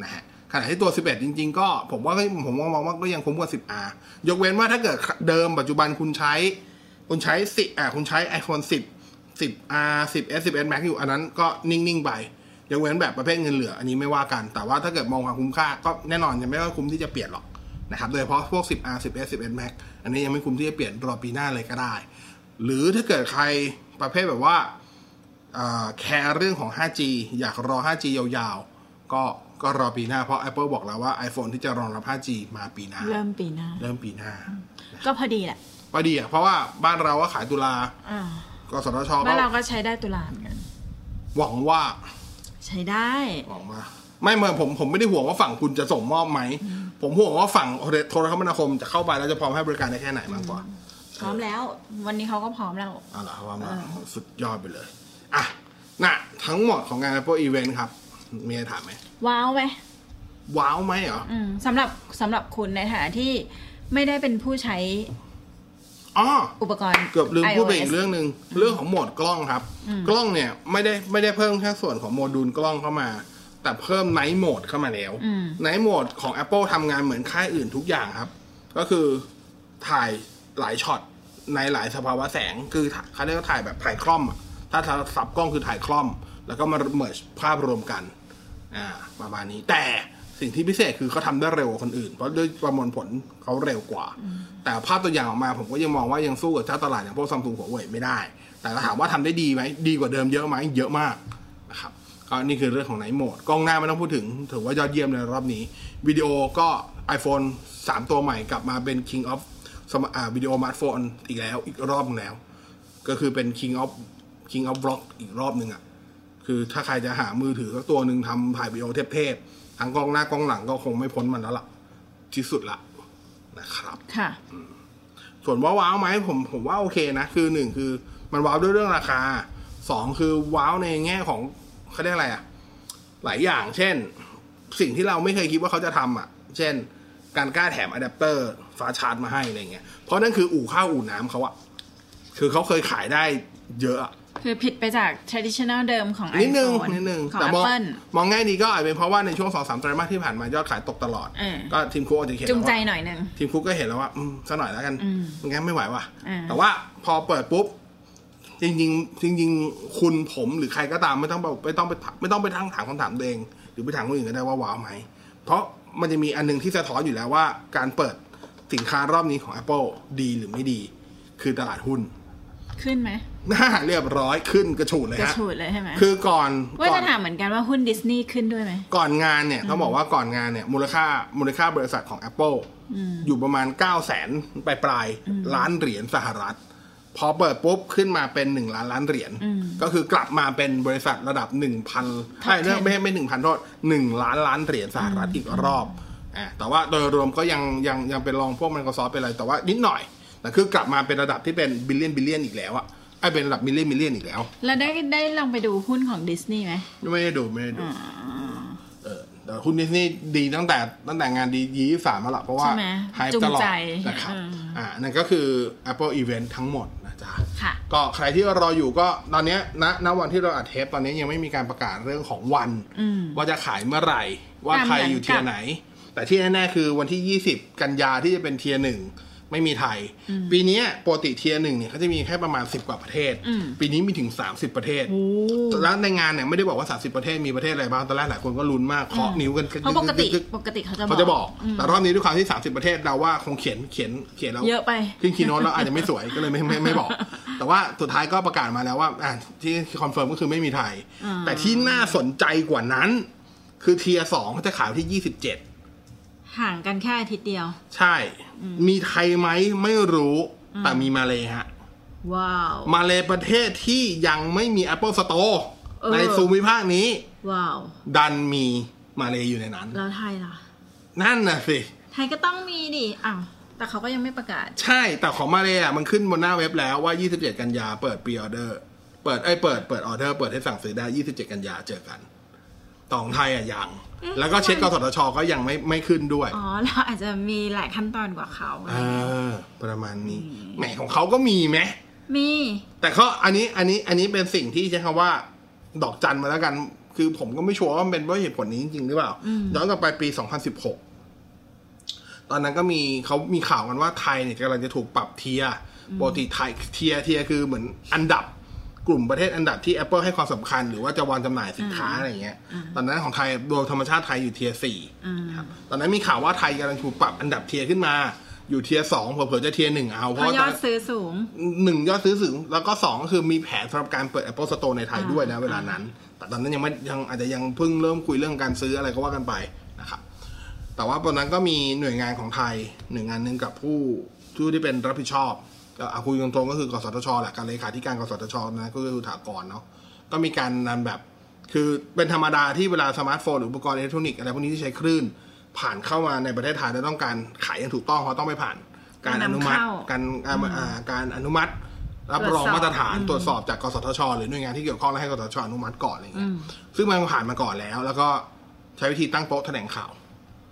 Speaker 4: นะฮะขณะที่ตัว 11 จริง ๆ ก็ผมว่าผมมองว่าก็ยังคุ้มกว่า 10R ยกเว้นว่าถ้าเกิดเดิมปัจจุบันคุณใช้ คุณใช้สิอ่าคุณใช้ iPhone 10 10R 10s 11 Max อยู่อันนั้นก็นิ่ง ๆ ไป ยกเว้นแบบประเภทเงินเหลืออันนี้ไม่ว่ากัน แต่ว่าถ้าเกิดมองความคุ้มค่าก็แน่นอนยังไม่ว่าคุ้มที่จะเปลี่ยนหรอกนะครับ โดยเฉพาะพวก 10R 10s 11 Max อันนี้ยังไม่คุ้มที่จะเปลี่ยนรอปีหน้าเลยก็ได้ หรือถ้าเกิดใครประเภทแบบว่าอ่าแคร์เรื่องของ 5G อยากรอ 5G ยาวๆ ก็ก็รอปีหน้าเพราะ Apple บอกแล้วว่า iPhone ที่จะรองรับ 5G มาปีหน้า
Speaker 5: เริ่มปีหน้า
Speaker 4: เริ่มปีหน้า
Speaker 5: ก็พอดีแหละ
Speaker 4: พอดีอะเพราะว่าบ้านเราก็ขายตุลา
Speaker 5: อ่าก
Speaker 4: สทช
Speaker 5: บ้านเรา
Speaker 4: ก็
Speaker 5: ก็ใช้ได้ตุลาเหมือนกัน
Speaker 4: หวังว่า
Speaker 5: ใช้ได้
Speaker 4: หวังว่าไม่เมื่อผมผมไม่ได้ห่วงว่าฝั่งคุณจะส่งมอบไหม ผมห่วงว่าฝั่งโทรคมนาคมจะเข้าไปแล้วจะพร้อมให้บริการได้แค่ไหนมากกว่า
Speaker 5: พร้อมแล้ว วันนี้เขาก็พร้อมแล้ว
Speaker 4: เอาล่ะว่ามาสุดยอดไปเลยอะน่ะ ทั้งหมดของงาน Apple Event ครับ มีอะไรถามไหม
Speaker 5: ว้าวไหม
Speaker 4: ว้าวไหมเหรอ
Speaker 5: อืมสำหรับสำหรับคุณในฐานะที่ไม่ได้เป็นผู้ใช้
Speaker 4: อ๋อ
Speaker 5: อุปกรณ์
Speaker 4: เกือบลืมพูดไป
Speaker 5: iOS
Speaker 4: อีกเรื่องหนึ่งเรื่องของโหมดกล้องครับ กล้องเนี่ยไม่ได้ไม่ได้เพิ่มแค่ส่วนของโมดูลกล้องเข้ามา แต่เพิ่มไนท์โหมดเข้ามาแล้วไนท์โหมดของ Apple ทำงานเหมือนค่ายอื่นทุกอย่างครับ ก็คือถ่ายหลายช็อตในหลายสภาวะแสงคือเขาเรียกว่าถ่ายแบบถ่ายคล่อมอะถ้าสับกล้องคือถ่ายคล่อม แล้วก็มาเมิร์ภาพรวมกัน อ่าประมาณนี้แต่ สิ่งที่พิเศษคือเขาทำได้เร็วกว่าคนอื่น เพราะด้วยประมวลผลเขาเร็วกว่า แต่ภาพตัวอย่างออกมาผมก็ยังมองว่ายังสู้กับเจ้าตลาดอย่างพวกซัมซุงหัวเว่ยไม่ได้ แต่ถ้าถามว่าทำได้ดีไหมดีกว่าเดิมเยอะไหมเยอะมากนะครับก็นี่คือเรื่องของไนท์โหมดกล้องหน้าไม่ต้องพูดถึง ถือว่ายอดเยี่ยมเลยรอบนี้ วิดีโอก็ iPhone 3 ตัวใหม่กลับมาเป็น King of สมาอ่าวิดีโอมาร์ทโฟนอีกแล้วอีกรอบหนึ่งแล้ว ก็คือเป็น King of King of Vlog อีกรอบหนึ่งอะคือถ้าใครจะหามือถือสักตัวหนึ่งทำถ่ายวิดีโอเทพๆ ทั้งกล้องหน้ากล้องหลังก็คงไม่พ้นมันแล้วล่ะ ที่สุดละนะครับ
Speaker 5: ค่ะ
Speaker 4: ส่วนว่าว้าวไหมผมผมว่าโอเคนะ คือหนึ่งคือมันว้าวด้วยเรื่องราคาสองคือว้าวในแง่ของเขาเรียกอะไรอะหลายอย่าง เช่น สิ่งที่เราไม่เคยคิดว่าเขาจะทำอะเช่น การกล้าแถมอะแดปเตอร์ฟ้าชาร์จมาให้อะไรเงี้ยเพราะนั่นคืออู่ข้าวอู่น้ำเขาอะคือเขาเคยขายได้เยอะอะ
Speaker 5: คือผิดไปจาก traditional เดิมของ
Speaker 4: นิดนึง
Speaker 5: iPhone
Speaker 4: นิดนึง
Speaker 5: ของ
Speaker 4: แต่มอง
Speaker 5: Apple
Speaker 4: มองง่ายดีก็อาจเป็นเพราะว่าในช่วงสองสามไตรมาสที่ผ่านมายอดขายตกตลอด
Speaker 5: เออ
Speaker 4: ก็ทีมคุกอาจจะเห็น
Speaker 5: จูง
Speaker 4: แล้ว
Speaker 5: ใจ
Speaker 4: ว่า
Speaker 5: หน่อยหนึ่ง
Speaker 4: ทีมคุกก็เห็นแล้วว่าอืมสักหน่อยแล้วกัน
Speaker 5: อืม
Speaker 4: มันงั้นไม่ไหวว่ะ
Speaker 5: อ่า
Speaker 4: แต่ว่าพอเปิดปุ๊บ จริงๆจริง ๆ คุณผมหรือใครก็ตามไม่ต้องไปไม่ต้องไปไม่ต้องไปทั้งถามคำถามตัวเอง หรือไปถามคนอื่นก็ได้ว่าว้าวไหม เพราะมันจะมีอันหนึงที่สะท้อนอยู่แล้วว่า การเปิดสินค้ารอบนี้ของ Apple ดีหรือไม่ดี คือตลาดหุ้น
Speaker 5: ขึ้นไหม
Speaker 4: น่าเรียบร้อยขึ้นกระฉูดเลย
Speaker 5: กระ
Speaker 4: ฮะ
Speaker 5: ฉูดเลยใช่ไหม
Speaker 4: คือก่อน
Speaker 5: ว่า
Speaker 4: ก่อ
Speaker 5: จะ
Speaker 4: น
Speaker 5: ถามเหมือนกันว่าหุ้นดิสนีย์ขึ้นด้วยไหม
Speaker 4: ก่อนงานเนี่ยต้องบอกว่าก่อนงานเนี่ยมูลค่ามูลค่าบริษัทของ Apple อยู่ประมาณ 9 0 0แสนปลายปลายๆล้านเหรียญสหรัฐ พอเปิดปุ๊บขึ้นมาเป็น 1 ล้านล้านเหรียญก็คือกลับมาเป็นบริษัทระดับ 1,000ใช่ไม่ไม่ไม่หนึ่งพันโทษ1ล้านล้านเหรียญสหรัฐอีกรอบอ่าแต่ว่าโดยรวมก็ยังยังยังเป็นรองพวก Microsoft เป็นอะไรแต่ว่านิดหน่อย แต่คือกลับมาเป็นระดับที่เป็น billion billion อีกแล้วอะไอ้เป็นระดับ million million อีกแล้ว
Speaker 5: แล้วได้ได้ลองไปดูหุ้นของดิสนีย์ไหม
Speaker 4: ไม่ได้ดูไม่ได้ดูเออแต่หุ้นดิสนีย์ดีตั้งแต่ตั้งแต่งาน D23 มาละเพราะว่า
Speaker 5: ใช่ไหม
Speaker 4: ไฮ
Speaker 5: จูง
Speaker 4: ตลอด
Speaker 5: ใจ
Speaker 4: นะครับ
Speaker 5: อืม
Speaker 4: อ่านั่นก็คือ Apple Event ทั้งหมดนะจ๊ะ
Speaker 5: ค่ะ
Speaker 4: ก็ใครที่รออยู่ก็ตอนเนี้ยณณวันที่เราอัดเทปตอนนี้ยังไม่มีการประกาศเรื่องของวัน
Speaker 5: อืม
Speaker 4: ว่าจะขายเมื่อไหร่ ว่า
Speaker 5: แต่
Speaker 4: ใคร
Speaker 5: เหมือน
Speaker 4: อยู่
Speaker 5: กับ
Speaker 4: tier ไหน แต่ที่แน่ๆคือวันที่ 20 กันยาที่จะเป็น tier หนึ่ง ไม่มีไทย ปีเนี้ยปกติ tier หนึ่งเนี่ยเขาจะมีแค่ประมาณ 10 กว่าประเทศ
Speaker 5: อืม
Speaker 4: ปีนี้มีถึง 30 ประเทศ แล้วในงานเนี่ยไม่ได้บอกว่า 30 ประเทศมีประเทศอะไรบ้างตอนแรกหลายคนก็ลุ้นมากเคาะนิ้วกัน
Speaker 5: เพราะปกติ
Speaker 4: กึๆๆ
Speaker 5: ปกติเขาจะบอก
Speaker 4: เขาจะบอกแต่รอบนี้ด้วยความที่ 30 ประเทศเราว่าคงเขียนเขียนเขียนแล้ว
Speaker 5: เยอะไป
Speaker 4: ขึ้น keynote แล้วอาจจะไม่สวยก็เลยไม่ไม่ไม่บอก แต่ว่าสุดท้ายก็ประกาศมาแล้วว่าอะที่ confirm ก็คือไม่มีไทย
Speaker 5: อ่า
Speaker 4: แต่ที่น่าสนใจกว่านั้น คือ tier สองเขาจะขายวันที่ 27
Speaker 5: ห่างกันแค่อาทิตย์เดียว
Speaker 4: ใช่ มีไทยไหมไม่รู้แต่มีมาเลยฮะ
Speaker 5: ว้าว
Speaker 4: มาเลยประเทศที่ยังไม่มี Apple Store
Speaker 5: เออ
Speaker 4: ในภูมิภาคนี้
Speaker 5: ว้าว
Speaker 4: ดันมีมาเลยอยู่ในนั้น
Speaker 5: แล้วไทยล่ะ
Speaker 4: นั่นน่ะสิ
Speaker 5: ไทยก็ต้องมีดิอ้าวแต่เขาก็ยังไม่ประกาศ
Speaker 4: ใช่แต่ของมาเลยอะมันขึ้นบนหน้าเว็บแล้วว่า 27 กันยาเปิดปีออเดอร์ เปิดไอ้ยเปิดเปิดออเดอร์เปิดให้สั่งซื้อได้ 27 กันยาเจอกัน ต่ของไทยอะยัง
Speaker 5: เอ๊ะ
Speaker 4: แล้วก็เช็คกสทชก็ยังไม่ไม่ขึ้นด้วย
Speaker 5: อ๋อเราอาจจะมีหลายขั้นตอนกว่าเขา
Speaker 4: เออประมาณนี้แหมของเขาก็มีไหม
Speaker 5: มี
Speaker 4: แต่เขาอันนี้อันนี้อันนี้เป็นสิ่งที่ใช้คำว่า ดอกจันมาแล้วกัน คือผมก็ไม่ sure ว่ามันเป็นเพราะเหตุผลนี้จริงๆหรือเปล่าย้อนกลับไปปี 2016 ตอนนั้นก็มีเขามีข่าวกันว่าไทยเนี่ยกำลังจะถูกปรับ tier ปกติไทย tier tier คือเหมือนอันดับ กลุ่มประเทศอันดับที่ Apple ให้ความสำคัญ หรือว่าจะวางจำหน่ายสินค้าอะไรอย่างเงี้ย ตอนนั้นของไทยโดยธรรมชาติไทยอยู่ tier สี่
Speaker 5: อืม
Speaker 4: ครับตอนนั้นมีข่าวว่าไทยกำลังถูกปรับอันดับ tier ขึ้นมาอยู่ tier สองเผลอๆจะ tier หนึ่งเอา
Speaker 5: เพ
Speaker 4: เพ
Speaker 5: ราะ
Speaker 4: ตอน
Speaker 5: ยอดซื้อสูง
Speaker 4: หนึ่งยอดซื้อสูง แล้วก็สองก็คือมีแผนสำหรับการเปิด Apple Store ในไทยด้วยนะเวลานั้น แต่ตอนนั้นยังไม่ยังอาจจะยังเพิ่งเริ่มคุยเรื่องการซื้ออะไรก็ว่ากันไปนะครับแต่ว่าตอนนั้นก็มีหน่วยงานของไทยหน่วยงานหนึ่งกับผู้ผู้ที่เป็นรับผิดชอบ ก็เอาคุยตรงๆก็คือกสทชแหละการเลขาธิการกสทชนะก็คือฐากรเนาะก็มีการนันแบบ คือเป็นธรรมดาที่เวลาสมาร์ทโฟนหรืออุปกรณ์อิเล็กทรอนิกส์อะไรพวกนี้ที่ใช้คลื่น ผ่านเข้ามาในประเทศไทยแล้วต้องการขายอย่างถูกต้องเพราะต้องไปผ่านการอนุมัติ
Speaker 5: นำเข้า
Speaker 4: การอ่าอ่าการอนุมัติ รับรอง
Speaker 5: ตรวจสอบ
Speaker 4: มาตรฐาน
Speaker 5: อืม
Speaker 4: ตรวจสอบจากกสทช หรือหน่วยงานที่เกี่ยวข้องแล้วให้กสทชอนุมัติก่อนอะไรเงี้ยซึ่งมันผ่านมาก่อนแล้ว แล้วก็ใช้วิธีตั้งโต๊ะแถลงข่าว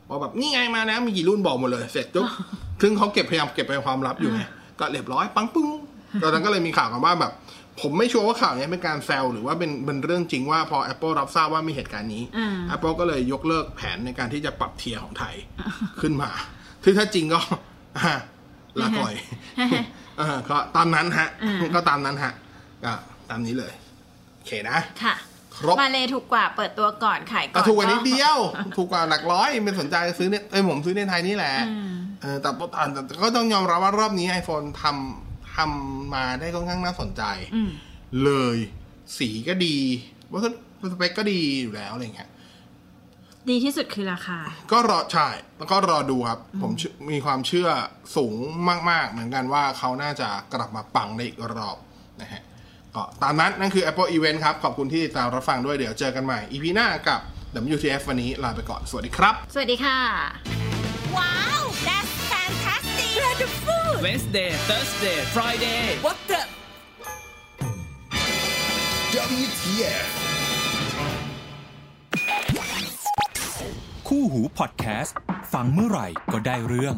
Speaker 4: ว่าแบบนี่ไงมาแล้วมีกี่รุ่นบอกหมดเลย เสร็จปุ๊บซึ่งเขาเก็บพยายามเก็บเป็นความลับอยู่ไง ก็เรียบร้อยปังปึ้งตอนนั้นก็เลยมีข่าวกันว่าแบบ ผมไม่ชัวร์ว่าข่าวเนี้ยเป็นการแซวหรือว่าเป็นเป็นเรื่องจริงว่าพอ Apple รับทราบว่ามีเหตุการณ์นี้
Speaker 5: อืม
Speaker 4: Apple ก็เลยยกเลิกแผนในการที่จะปรับ tier ของไทยขึ้นมาซึ่งถ้าจริงก็อะลาก่อยเออก็ตามนั้นฮะ
Speaker 5: อืม
Speaker 4: ก็ตามนั้นฮะก็ตามนี้เลย โอเคนะ
Speaker 5: ค่ะ
Speaker 4: ค รับ
Speaker 5: มาเลยถูกกว่าเปิดตัวก่อนขายก่อนก็
Speaker 4: ถูกกว่านิดเดียว ถูกกว่าหลักร้อยไม่สนใจซื้อเนี่ยเอ้ยผมซื้อในไทยนี่แหละ
Speaker 5: อืม
Speaker 4: เออแต่แต่แต่ก็ต้องยอมรับว่ารอบนี้ iPhone ทำทำมาได้ค่อนข้างน่าสนใจ
Speaker 5: อืม
Speaker 4: เลยสีก็ดีวัสดุสเปคก็ดีอยู่แล้วอะไรเงี้ย
Speaker 5: ดีที่สุดคือราคา
Speaker 4: ก็รอใช่แล้วก็รอดูครับ ผมเชื่อมีความเชื่อสูงมาก ๆ เหมือนกันว่าเขาน่าจะกลับมาปังได้อีกรอบนะฮะ ก็ตามนั้นนั่นคือ Apple Event ครับ ขอบคุณที่ติดตามรับฟังด้วยเดี๋ยวเจอกันใหม่ EP หน้ากับ WTF วันนี้ลาไปก่อน สวัสดีครับ
Speaker 5: สวัสดีค่ะ
Speaker 2: Wow, that's fantastic! Wonderful!
Speaker 3: Wednesday Thursday Friday
Speaker 2: What the?
Speaker 6: WTF
Speaker 1: คู่หูพอดแคสต์ ฟังเมื่อไหร่ก็ได้เรื่อง